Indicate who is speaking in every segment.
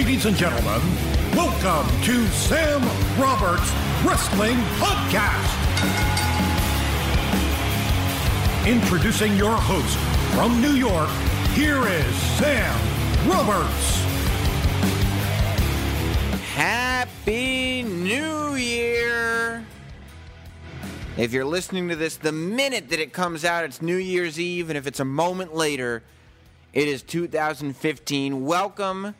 Speaker 1: Ladies and gentlemen, welcome to Sam Roberts Wrestling Podcast. Introducing your host from New York, here is Sam Roberts.
Speaker 2: Happy New Year! If you're listening to this the minute that it comes out, it's New Year's Eve, and if it's a moment later, it is 2015. Welcome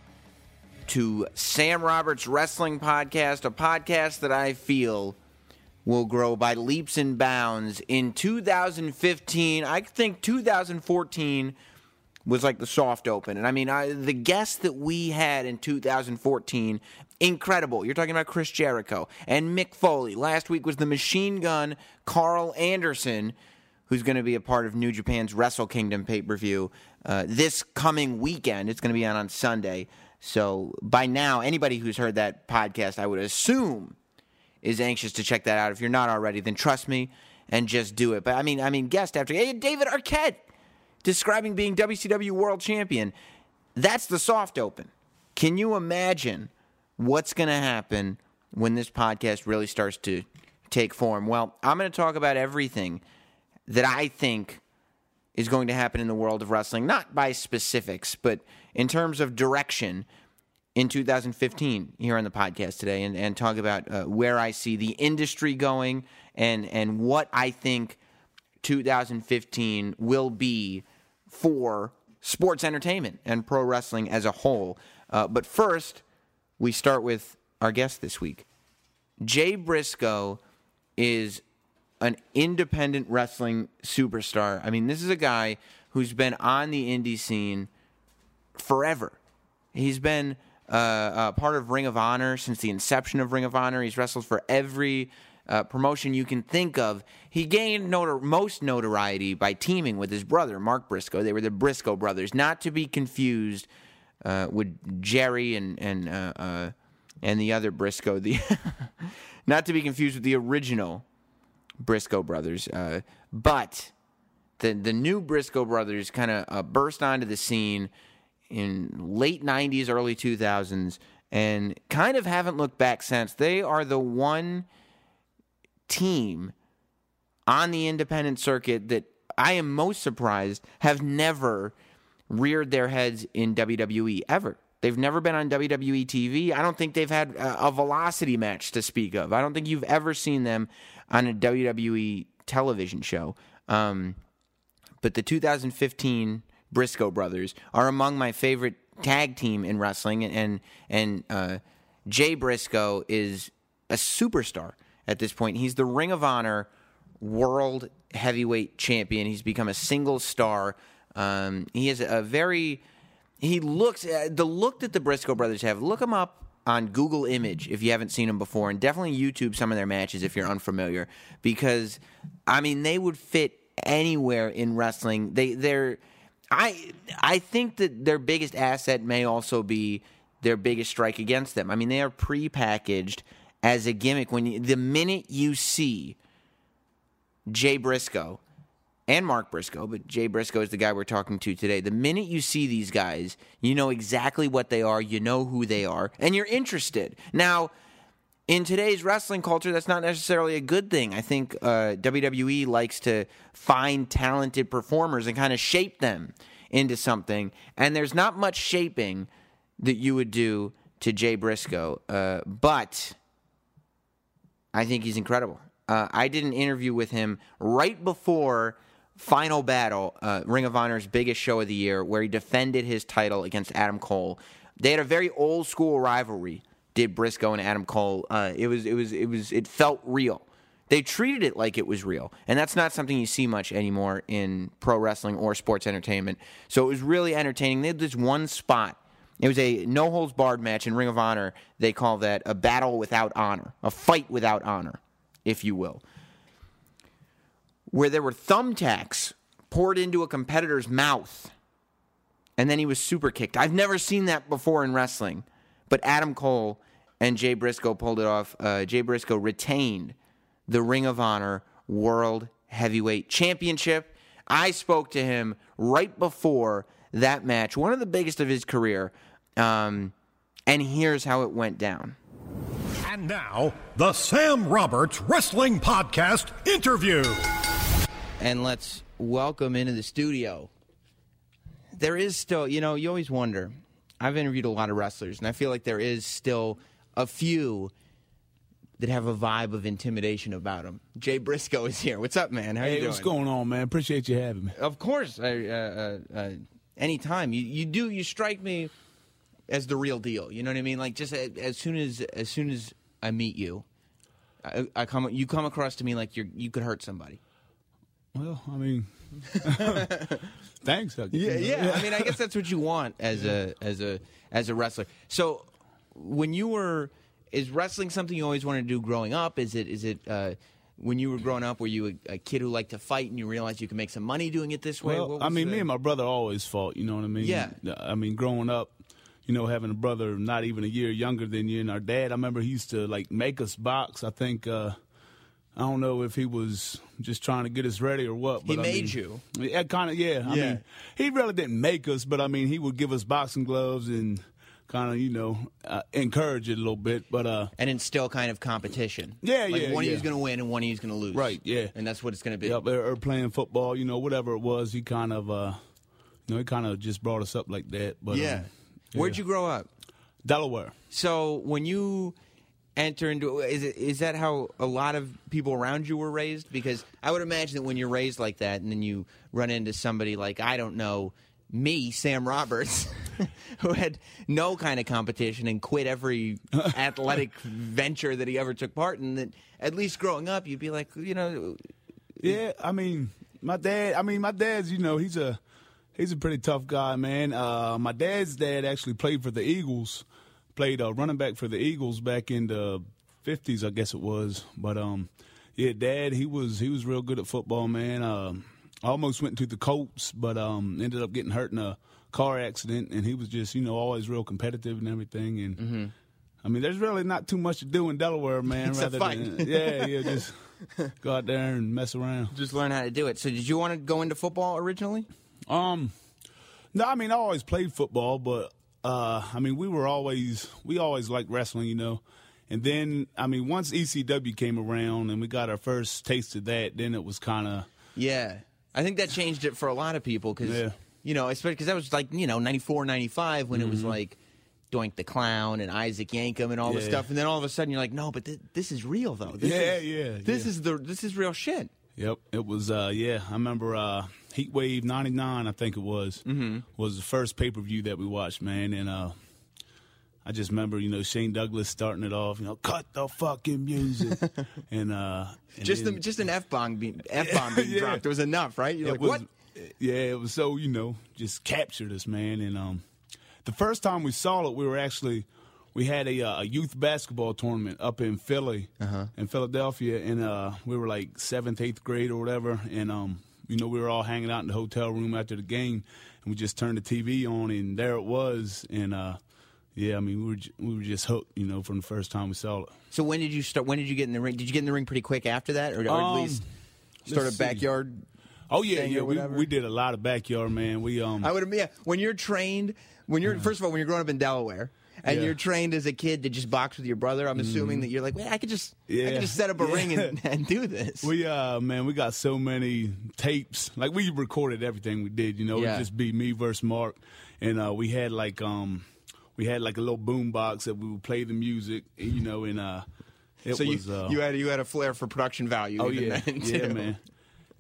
Speaker 2: to Sam Roberts Wrestling Podcast, a podcast that I feel will grow by leaps and bounds in 2015. I think 2014 was like the soft open. And I mean, I, the guests that we had in 2014, incredible. You're talking about Chris Jericho and Mick Foley. Last week was the machine gun Karl Anderson, who's going to be a part of New Japan's Wrestle Kingdom pay per view uh, this coming weekend. It's going to be on on Sunday. So by now, anybody who's heard that podcast, I would assume, is anxious to check that out. If you're not already, then trust me and just do it. But I mean, I mean, guest after hey, David Arquette describing being WCW World Champion. That's the soft open. Can you imagine what's going to happen when this podcast really starts to take form? Well, I'm going to talk about everything that I think is going to happen in the world of wrestling, not by specifics, but in terms of direction in 2015 here on the podcast today and, and talk about uh, where I see the industry going and, and what I think 2015 will be for sports entertainment and pro wrestling as a whole. Uh, but first, we start with our guest this week. Jay Briscoe is an independent wrestling superstar. I mean, this is a guy who's been on the indie scene forever. He's been uh, uh, part of Ring of Honor since the inception of Ring of Honor. He's wrestled for every uh, promotion you can think of. He gained notor- most notoriety by teaming with his brother, Mark Briscoe. They were the Briscoe brothers, not to be confused uh, with Jerry and and uh, and the other Briscoe. The not to be confused with the original Briscoe brothers. Uh, but the the new Briscoe brothers kind of uh, burst onto the scene in late '90s, early 2000s, and kind of haven't looked back since. They are the one team on the independent circuit that I am most surprised have never reared their heads in WWE ever. They've never been on WWE TV. I don't think they've had a, a velocity match to speak of. I don't think you've ever seen them on a WWE television show. Um, but the 2015 Briscoe brothers are among my favorite tag team in wrestling, and and uh, Jay Briscoe is a superstar at this point. He's the Ring of Honor World Heavyweight Champion. He's become a single star. Um, he has a very he looks uh, the look that the Briscoe brothers have. Look them up on Google Image if you haven't seen them before, and definitely YouTube some of their matches if you're unfamiliar. Because I mean, they would fit anywhere in wrestling. They they're I I think that their biggest asset may also be their biggest strike against them. I mean, they are prepackaged as a gimmick. When you, the minute you see Jay Briscoe and Mark Briscoe, but Jay Briscoe is the guy we're talking to today. The minute you see these guys, you know exactly what they are, you know who they are, and you're interested. Now, in today's wrestling culture, that's not necessarily a good thing. I think uh, WWE likes to find talented performers and kind of shape them into something, and there's not much shaping that you would do to Jay Briscoe, uh, but I think he's incredible. Uh, I did an interview with him right before Final Battle, uh, Ring of Honor's biggest show of the year, where he defended his title against Adam Cole. They had a very old school rivalry. Did Briscoe and Adam Cole? Uh, it was it was it was it felt real They treated it like it was real. And that's not something you see much anymore in pro wrestling or sports entertainment. So it was really entertaining. They had this one spot. It was a no holds barred match in Ring of Honor. They call that a battle without honor, a fight without honor, if you will. Where there were thumbtacks poured into a competitor's mouth and then he was super kicked. I've never seen that before in wrestling, but Adam Cole and Jay Briscoe pulled it off. Uh, Jay Briscoe retained the Ring of Honor World Heavyweight Championship. I spoke to him right before that match, one of the biggest of his career, um, and here's how it went down.
Speaker 1: And now, the Sam Roberts Wrestling Podcast interview.
Speaker 2: And let's welcome into the studio. There is still, you know, you always wonder. I've interviewed a lot of wrestlers, and I feel like there is still a few that have a vibe of intimidation about them. Jay Briscoe is here. What's up, man? How you
Speaker 3: Hey,
Speaker 2: doing?
Speaker 3: what's going on, man? Appreciate you having me.
Speaker 2: Of course, I, uh, uh, uh, anytime you you do you strike me as the real deal. You know what I mean? Like just a- as soon as as soon as I meet you, I, I come you come across to me like you're you could hurt somebody.
Speaker 3: Well, I mean, thanks. I.
Speaker 2: Yeah, yeah. I mean, I guess that's what you want as a as a as a wrestler. So, when you were, is wrestling something you always wanted to do growing up? Is it is it uh, when you were growing up? Were you a, a kid who liked to fight and you realized you could make some money doing it this way?
Speaker 3: Well, I mean,
Speaker 2: the-
Speaker 3: me and my brother always fought. You know what I mean?
Speaker 2: Yeah.
Speaker 3: I mean, growing up, you know, having a brother not even a year younger than you, and our dad. I remember he used to like make us box. I think. uh I don't know if he was just trying to get us ready or what. But
Speaker 2: He
Speaker 3: I
Speaker 2: made
Speaker 3: mean,
Speaker 2: you.
Speaker 3: Yeah, kind of. Yeah. I mean, he really didn't make us, but I mean, he would give us boxing gloves and kind of, you know, uh, encourage it a little bit. But uh,
Speaker 2: and instill kind of competition.
Speaker 3: Yeah,
Speaker 2: like
Speaker 3: yeah,
Speaker 2: One of
Speaker 3: yeah.
Speaker 2: you's going to win and one of you's going to lose.
Speaker 3: Right, yeah.
Speaker 2: And that's what it's going to be.
Speaker 3: Yep, or, or playing football, you know, whatever it was, he kind of, uh, you know, he kind of just brought us up like that. But
Speaker 2: Yeah.
Speaker 3: um,
Speaker 2: Where'd you grow up?
Speaker 3: Delaware.
Speaker 2: So when you enter into is it is that how a lot of people around you were raised? Because I would imagine that when you're raised like that, and then you run into somebody like I don't know me, Sam Roberts, who had no kind of competition and quit every athletic venture that he ever took part in. That at least growing up, you'd be like, you know,
Speaker 3: Yeah, I mean, my dad. I mean, my dad's. You know, he's a he's a pretty tough guy, man. Uh, my dad's dad actually played for the Eagles, played uh, running back for the Eagles back in the fifties, I guess it was. But um, yeah, dad, he was he was real good at football, man. Um, I almost went to the Colts, but um, ended up getting hurt in a car accident, and he was just you know always real competitive and everything, and. I mean, there's really not too much to do in Delaware, man.
Speaker 2: Except
Speaker 3: rather
Speaker 2: fight.
Speaker 3: than yeah, yeah, just go out there and mess around.
Speaker 2: just learn how to do it. So did you want to go into football originally?
Speaker 3: Um, no, I mean I always played football, but uh, I mean we were always we always liked wrestling, you know. And then I mean once ECW came around and we got our first taste of that, then it was kind of
Speaker 2: Yeah. I think that changed it for a lot of people because,
Speaker 3: Yeah.
Speaker 2: you know, especially because that was like, you know, 94, 95 when it was like Doink the Clown and Isaac Yankem and all this
Speaker 3: Mm-hmm.
Speaker 2: Stuff. And then all of a sudden you're like, no, but th- this is real, though. This
Speaker 3: Yeah,
Speaker 2: is,
Speaker 3: yeah,
Speaker 2: This
Speaker 3: yeah.
Speaker 2: is the this is real shit.
Speaker 3: Yep, it was. uh Yeah, I remember uh Heat Wave '99, I think it was, mm-hmm. was the first pay per view that we watched, man. And uh I just remember, you know, Shane Douglas starting it off, you know, cut the fucking music, and uh and
Speaker 2: Just
Speaker 3: then-
Speaker 2: the, just an F bomb being F bomb being
Speaker 3: Yeah.
Speaker 2: dropped was enough, right? You're
Speaker 3: it
Speaker 2: like,
Speaker 3: was,
Speaker 2: what?
Speaker 3: Yeah, it was so you know just captured us, man. And um, the first time we saw it, we were actually we had a, uh, a youth basketball tournament up in Philly,
Speaker 2: Uh-huh.
Speaker 3: in Philadelphia, and uh, we were like seventh, eighth grade or whatever, and um, you know we were all hanging out in the hotel room after the game, and we just turned the TV on, and there it was, and uh, yeah, I mean we were j- we were just hooked, you know, from the first time we saw it.
Speaker 2: So when did you start? When did you get in the ring? Did you get in the ring pretty quick after that, or, or at
Speaker 3: Um,
Speaker 2: least start a
Speaker 3: let's see.
Speaker 2: backyard?
Speaker 3: Oh yeah, yeah, we, we did a lot of backyard, man. We um,
Speaker 2: I would yeah. When you're trained, when you're first of all, when you're growing up in Delaware. And
Speaker 3: Yeah.
Speaker 2: you're trained as a kid to just box with your brother. I'm assuming that you're like, I could just,
Speaker 3: yeah.
Speaker 2: I could just set up a
Speaker 3: Yeah.
Speaker 2: ring and, and do this.
Speaker 3: We uh man, we got so many tapes. Like we recorded everything we did. You know, it'd just be me versus Mark, and uh, we had like um we had like a little boom box that we would play the music. You know, and uh it
Speaker 2: so
Speaker 3: was
Speaker 2: you,
Speaker 3: uh,
Speaker 2: you had you had a flair for production value.
Speaker 3: oh yeah yeah man.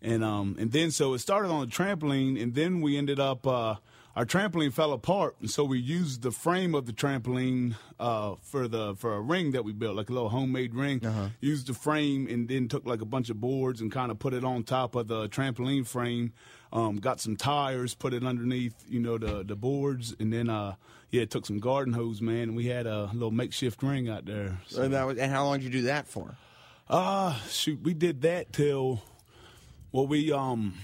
Speaker 3: And um and then so it started on the trampoline, and then we ended up. uh our trampoline fell apart, and so we used the frame of the trampoline uh, for the for a ring that we built, like a little homemade ring. Used the frame and then took like a bunch of boards and kind of put it on top of the trampoline frame. Um, got some tires, put it underneath, you know, the the boards, and then uh, yeah, took some garden hose, man, and we had a little makeshift ring out there. So,
Speaker 2: And, that was, and how long did you do that for?
Speaker 3: uh shoot, we did that till well we um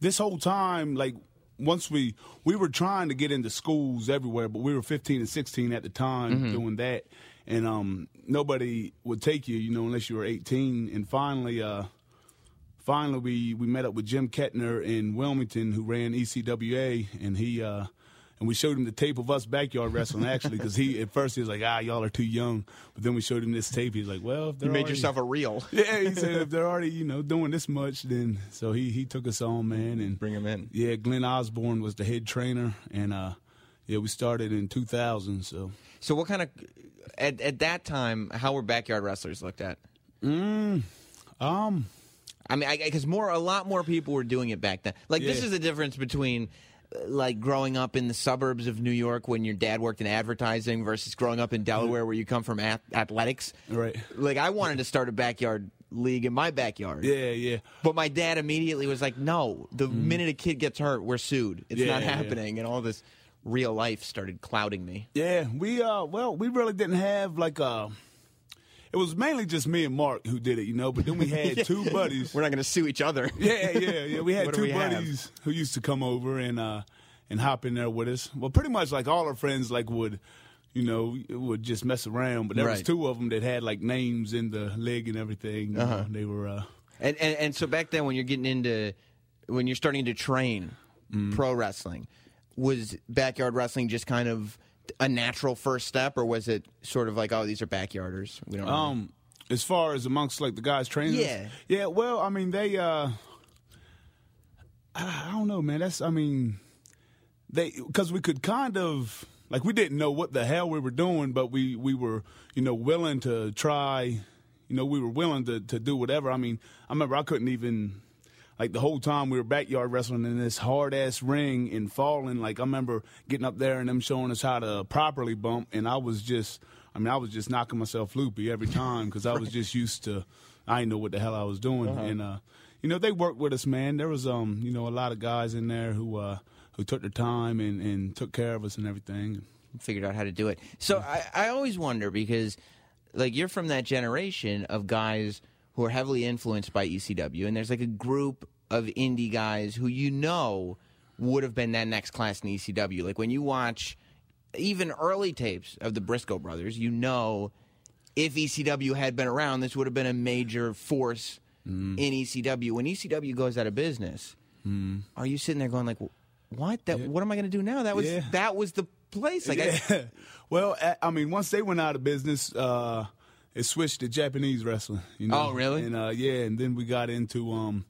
Speaker 3: this whole time like once we we were trying to get into schools everywhere, but we were 15 and 16 at the time doing that, and um nobody would take you, you know, unless you were 18. And finally, uh finally we we met up with Jim Kettner in Wilmington, who ran ECWA, and he. uh and we showed him the tape of us backyard wrestling actually, because he at first he was like, "Ah, y'all are too young," but then we showed him this tape. He's like, "Well, if they're
Speaker 2: You made
Speaker 3: already-
Speaker 2: yourself a reel.
Speaker 3: yeah, he said if they're already, you know, doing this much, then so he he took us on, man, and
Speaker 2: bring him in.
Speaker 3: Yeah, Glenn Osborne was the head trainer, and uh, yeah, we started in 2000. So
Speaker 2: So what kind of at at that time? How were backyard wrestlers looked at?
Speaker 3: um,
Speaker 2: I mean, because more a lot more people were doing it back then. Like this is the difference between. Uh, Like growing up in the suburbs of New York when your dad worked in advertising versus growing up in Delaware where you come from ath- athletics.
Speaker 3: Right.
Speaker 2: Like I wanted to start a backyard league in my backyard.
Speaker 3: yeah, yeah,
Speaker 2: But my dad immediately was like, "No, the minute a kid gets hurt, we're sued. It's
Speaker 3: Mm-hmm. Yeah,
Speaker 2: not
Speaker 3: yeah.
Speaker 2: happening." And all this real life started clouding me.
Speaker 3: yeah. We uh, well, we really didn't have like a. It was mainly just me and Mark who did it, you know. But then we had two buddies.
Speaker 2: We're not going to sue each other.
Speaker 3: Yeah, yeah, yeah. We had two
Speaker 2: we have?
Speaker 3: buddies who used to come over and uh and hop in there with us. Well, pretty much like all our friends like would, you know, would just mess around. But there was two of them that had like names in the leg and everything.
Speaker 2: Uh-huh.
Speaker 3: know. They were. uh
Speaker 2: And, and and so back then, when you're getting into, when you're starting to train
Speaker 3: Mm.
Speaker 2: pro wrestling, was backyard wrestling just kind of a natural first step, or was it sort of like, oh, these are backyarders? We don't. know.
Speaker 3: Um, as far as amongst like the guys training,
Speaker 2: Yeah.
Speaker 3: yeah. Well, I mean, they. uh I, I don't know, man. That's. I mean, they because we could kind of like we didn't know what the hell we were doing, but we we were you know willing to try. You know, we were willing to to do whatever. I mean, I remember I couldn't even. Like the whole time we were backyard wrestling in this hard ass ring and falling, like I remember getting up there and them showing us how to properly bump, and I was just, I mean, I was just knocking myself loopy every time because I was just used to, I didn't know what the hell I was doing, and uh, you know they worked with us, man. There was um, you know, a lot of guys in there who uh, who took their time and and took care of us and everything.
Speaker 2: figured out how to do it. So I, I always wonder because, like, you're from that generation of guys who are heavily influenced by ECW, and there's like a group of indie guys who you know would have been that next class in ECW. Like when you watch even early tapes of the Briscoe brothers, you know if ECW had been around, this would have been a major force in ECW. When ECW goes out of business, are you sitting there going like, "What? That? What am I going to do now? That was
Speaker 3: Yeah.
Speaker 2: that was the place." Like, I,
Speaker 3: well, I, I mean, once they went out of business, uh, it switched to Japanese wrestling. You know?
Speaker 2: Oh, really?
Speaker 3: And uh, yeah, and then we got into um,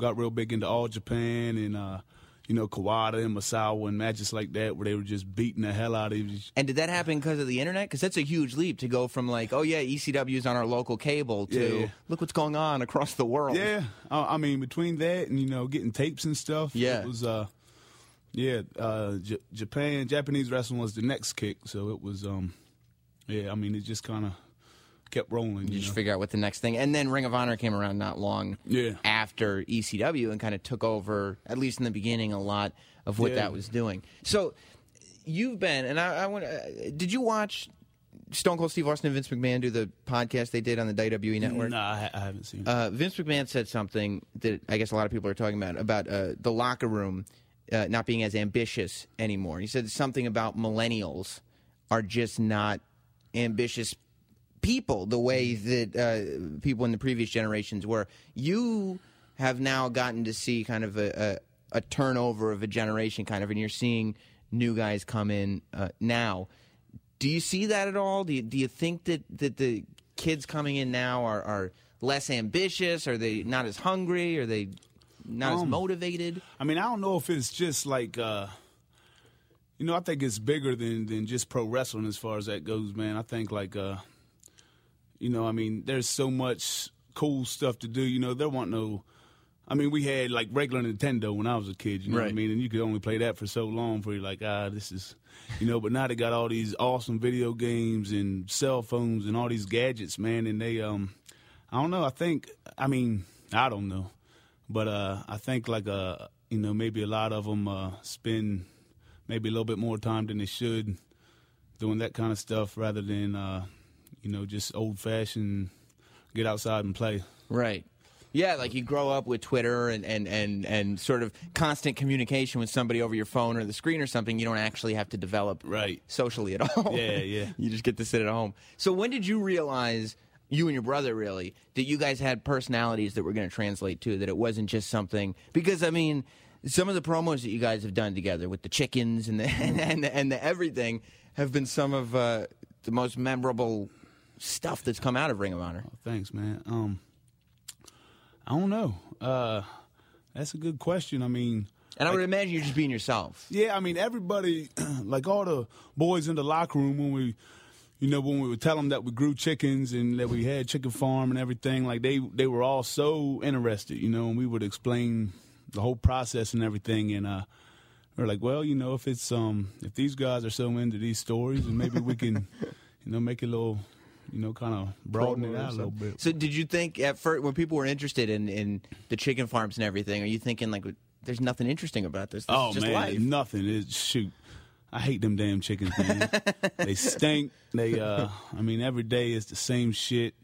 Speaker 3: got real big into all Japan and uh, you know Kawada and Misawa and matches like that where they were just beating the hell out of each.
Speaker 2: And did that happen because of the internet? Because that's a huge leap to go from like, oh yeah, ECW is on our local cable to
Speaker 3: Yeah,
Speaker 2: look what's going on across the world.
Speaker 3: Yeah, uh, I mean between that and you know getting tapes and stuff.
Speaker 2: Yeah.
Speaker 3: it was uh, yeah, uh, J- Japan Japanese wrestling was the next kick, so it was um, yeah. I mean it just kind of kept rolling.
Speaker 2: You
Speaker 3: You
Speaker 2: just
Speaker 3: know?
Speaker 2: figure out what the next thing. And then Ring of Honor came around not long
Speaker 3: Yeah.
Speaker 2: after ECW and kind of took over, at least in the beginning, a lot of what
Speaker 3: Yeah.
Speaker 2: that was doing. So you've been, and I, I want. Uh, did you watch Stone Cold Steve Austin and Vince McMahon do the podcast they did on the WWE Network?
Speaker 3: No, I, I haven't seen. it.
Speaker 2: Uh, Vince McMahon said something that I guess a lot of people are talking about about uh, the locker room uh, not being as ambitious anymore. He said something about millennials are just not ambitious people the way that uh, people in the previous generations were. You have now gotten to see kind of a, a, a turnover of a generation, kind of, and you're seeing new guys come in uh, now. Do you see that at all? Do you, do you think that, that the kids coming in now are, are less ambitious? Are they not as hungry? Are they not as
Speaker 3: Um,
Speaker 2: motivated?
Speaker 3: I mean, I don't know if it's just like, uh, you know, I think it's bigger than than just pro wrestling as far as that goes, man. I think like, uh, you know, I mean, there's so much cool stuff to do. You know, there weren't no I mean, we had like regular Nintendo when I was a kid. You know what I mean? And you could only play that for so long before you're like, ah, this is, you know. But now they got all these awesome video games and cell phones and all these gadgets, man. And they, um, I don't know. I think, I mean, I don't know, but uh, I think like uh, you know, maybe a lot of them uh, spend maybe a little bit more time than they should doing that kind of stuff rather than uh, you know just old fashioned get outside and play.
Speaker 2: Right. Yeah, like you grow up with Twitter and, and, and, and sort of constant communication with somebody over your phone or the screen or something. You don't actually have to develop
Speaker 3: Right.
Speaker 2: socially at all.
Speaker 3: Yeah, yeah.
Speaker 2: you just get to sit at home. So when did you realize, you and your brother really, that you guys had personalities that were going to translate to that it wasn't just something? Because, I mean, some of the promos that you guys have done together with the chickens and the, and, and, the, and the everything have been some of uh, the most memorable stuff that's come out of Ring of Honor.
Speaker 3: Thanks, man. Um, I don't know. Uh, that's a good question. I mean,
Speaker 2: And I would imagine you're just being yourself.
Speaker 3: Yeah, I mean everybody, like all the boys in the locker room when we, you know, when we would tell them that we grew chickens and that we had chicken farm and everything, like they they were all so interested, you know, and we would explain the whole process and everything, and uh, we're like, well, you know, if it's um if these guys are so into these stories, and maybe we can, you know, make a little, you know, kind of broaden it out a little bit.
Speaker 2: So, did you think at first when people were interested in, in the chicken farms and everything, are you thinking like, there's nothing interesting about this? This
Speaker 3: Oh
Speaker 2: is just
Speaker 3: man,
Speaker 2: life.
Speaker 3: nothing. Is shoot. I hate them damn chickens, man. they stink. They uh I mean every day is the same shit.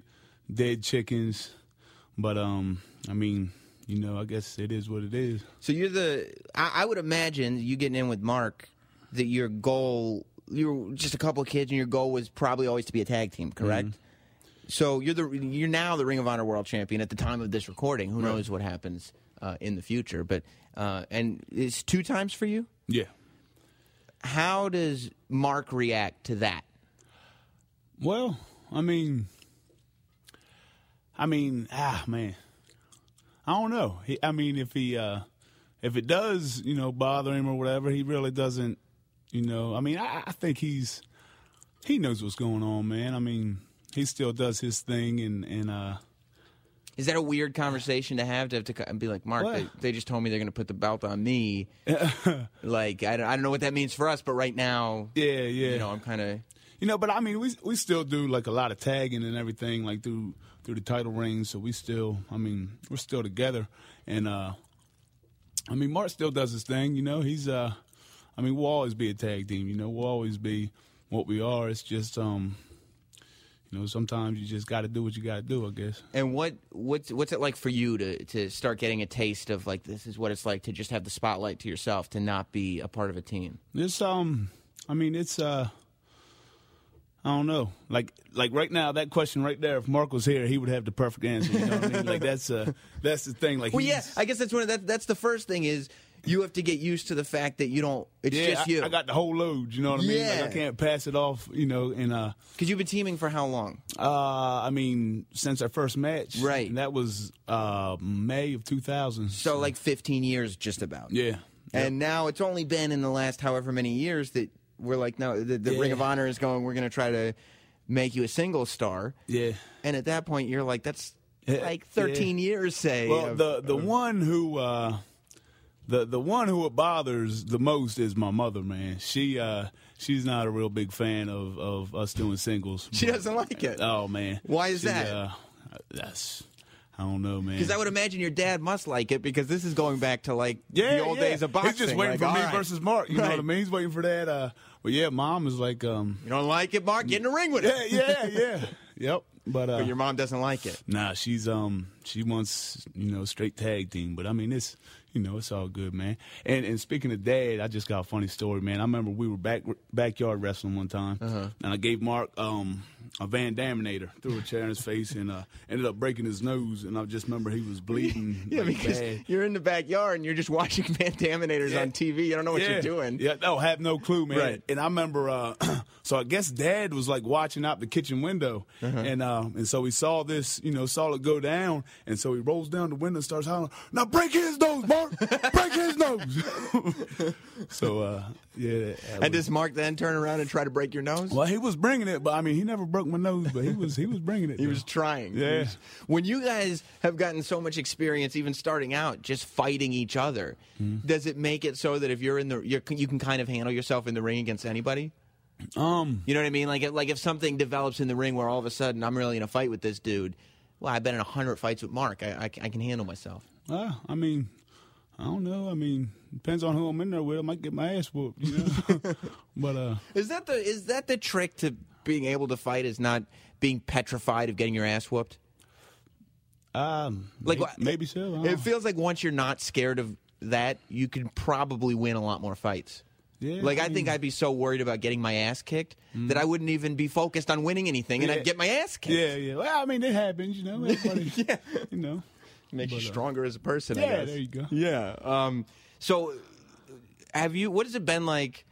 Speaker 3: Dead chickens. But um I mean, you know, I guess it is what it is.
Speaker 2: So you're the. I, I would imagine you getting in with Mark that your goal. You were just a couple of kids, and your goal was probably always to be a tag team, correct?
Speaker 3: Mm-hmm.
Speaker 2: So you're the you're now the Ring of Honor World Champion at the time of this recording. Who knows what happens uh, in the future? But uh, and it's two times for you.
Speaker 3: Yeah.
Speaker 2: How does Mark react to that?
Speaker 3: Well, I mean I mean, ah man. I don't know. He, I mean if he uh if it does, you know, bother him or whatever, he really doesn't you know, I mean, I, I think he's he knows what's going on, man. I mean, he still does his thing and and uh
Speaker 2: Is that a weird conversation to have to have to be like, Mark? They, they just told me they're going to put the belt on me. like, I don't, I don't know what that means for us, but right now,
Speaker 3: yeah, yeah.
Speaker 2: you know, I'm kind of.
Speaker 3: You know, but I mean, we we still do like a lot of tagging and everything, like through through the title rings. So we still, I mean, we're still together, and uh I mean, Mark still does his thing. You know, he's uh, I mean, we'll always be a tag team. You know, we'll always be what we are. It's just um, you know, sometimes you just got to do what you got to do. I guess.
Speaker 2: And what what's what's it like for you to to start getting a taste of like this is what it's like to just have the spotlight to yourself to not be a part of a team?
Speaker 3: It's um, I mean, it's uh, I don't know. Like like right now, that question right there. If Mark was here, he would have the perfect answer. You know what I mean? Like that's uh, that's the thing. Like
Speaker 2: Well, yeah, I guess that's one of that. That's the first thing is you have to get used to the fact that you don't. It's
Speaker 3: yeah,
Speaker 2: just you.
Speaker 3: I got the whole load. You know what I mean? Like
Speaker 2: Yeah.
Speaker 3: I can't pass it off. You know, and uh,
Speaker 2: because you've been teaming for how long?
Speaker 3: uh, I mean, since our first match,
Speaker 2: Right.
Speaker 3: And that was uh May of 2000.
Speaker 2: So like 15 years, just about.
Speaker 3: yeah,
Speaker 2: And now it's only been in the last however many years that we're like, no, the, the
Speaker 3: Yeah.
Speaker 2: Ring of Honor is going. We're going to try to make you a single star.
Speaker 3: yeah.
Speaker 2: And at that point, you're like, that's like 13 years, say.
Speaker 3: Well,
Speaker 2: of-
Speaker 3: the the one who uh, the the one who it bothers the most is my mother. Man, she uh, she's not a real big fan of, of us doing singles.
Speaker 2: She doesn't like it.
Speaker 3: Oh man,
Speaker 2: Why is
Speaker 3: She,
Speaker 2: that?
Speaker 3: Uh, that's I don't know, man.
Speaker 2: Because I would imagine your dad must like it because this is going back to like
Speaker 3: yeah,
Speaker 2: the old
Speaker 3: yeah.
Speaker 2: days of boxing.
Speaker 3: He's just waiting
Speaker 2: Like,
Speaker 3: for me
Speaker 2: right.
Speaker 3: versus Mark. You know what I mean? He's waiting for that. Uh, but yeah, mom is like, um,
Speaker 2: You don't like it, Mark? Get in the ring with it.
Speaker 3: yeah, yeah, yeah, yep. But uh,
Speaker 2: But your mom doesn't like it.
Speaker 3: Nah, she's um she wants you know straight tag team, but I mean it's you know it's all good, man. And and speaking of dad, I just got a funny story, man. I remember we were back backyard wrestling one time,
Speaker 2: Uh-huh.
Speaker 3: and I gave Mark um a Van Daminator, threw a chair in his face, and uh, ended up breaking his nose. And I just remember he was bleeding.
Speaker 2: Yeah,
Speaker 3: like,
Speaker 2: because
Speaker 3: bad.
Speaker 2: you're in the backyard and you're just watching Van Daminators
Speaker 3: Yeah.
Speaker 2: on TV. You don't know what
Speaker 3: yeah.
Speaker 2: you're doing.
Speaker 3: Yeah, no, have no clue, man.
Speaker 2: Right.
Speaker 3: And I remember, uh, so I guess Dad was like watching out the kitchen window,
Speaker 2: Uh-huh.
Speaker 3: and uh, and so he saw this, you know, saw it go down, and so he rolls down the window and starts hollering, "Now break his nose, Mark! break his nose!" so uh, yeah,
Speaker 2: And
Speaker 3: was-
Speaker 2: does Mark then turn around and try to break your nose?
Speaker 3: well, he was bringing it, but I mean, he never broke broke my nose, but he was he was bringing it.
Speaker 2: He
Speaker 3: though.
Speaker 2: was trying.
Speaker 3: Yeah.
Speaker 2: was- when you guys have gotten so much experience, even starting out, just fighting each other,
Speaker 3: Mm-hmm.
Speaker 2: does it make it so that if you're in the, you're, you can kind of handle yourself in the ring against anybody?
Speaker 3: Um,
Speaker 2: You know what I mean? Like, if- like if something develops in the ring where all of a sudden I'm really in a fight with this dude. Well, I've been in a hundred fights with Mark. I, I, I can handle myself.
Speaker 3: uh, I mean, I don't know. I mean, depends on who I'm in there with. I might get my ass whooped, you know. but uh,
Speaker 2: Is that the is that the trick to being able to fight? Is not being petrified of getting your ass whooped?
Speaker 3: um,
Speaker 2: Like
Speaker 3: maybe, maybe so.
Speaker 2: It feels like once you're not scared of that, you can probably win a lot more fights.
Speaker 3: Yeah,
Speaker 2: like
Speaker 3: I
Speaker 2: I, think
Speaker 3: Mm.
Speaker 2: I'd be so worried about getting my ass kicked that I wouldn't even be focused on winning anything, and
Speaker 3: Yeah.
Speaker 2: I'd get my ass kicked.
Speaker 3: Yeah, yeah. Well, I mean, it happens, you know.
Speaker 2: Yeah.
Speaker 3: You know.
Speaker 2: makes you
Speaker 3: But, uh,
Speaker 2: stronger as a person. I
Speaker 3: yeah,
Speaker 2: guess.
Speaker 3: there you go.
Speaker 2: Yeah. Um, so, have you? What has it been like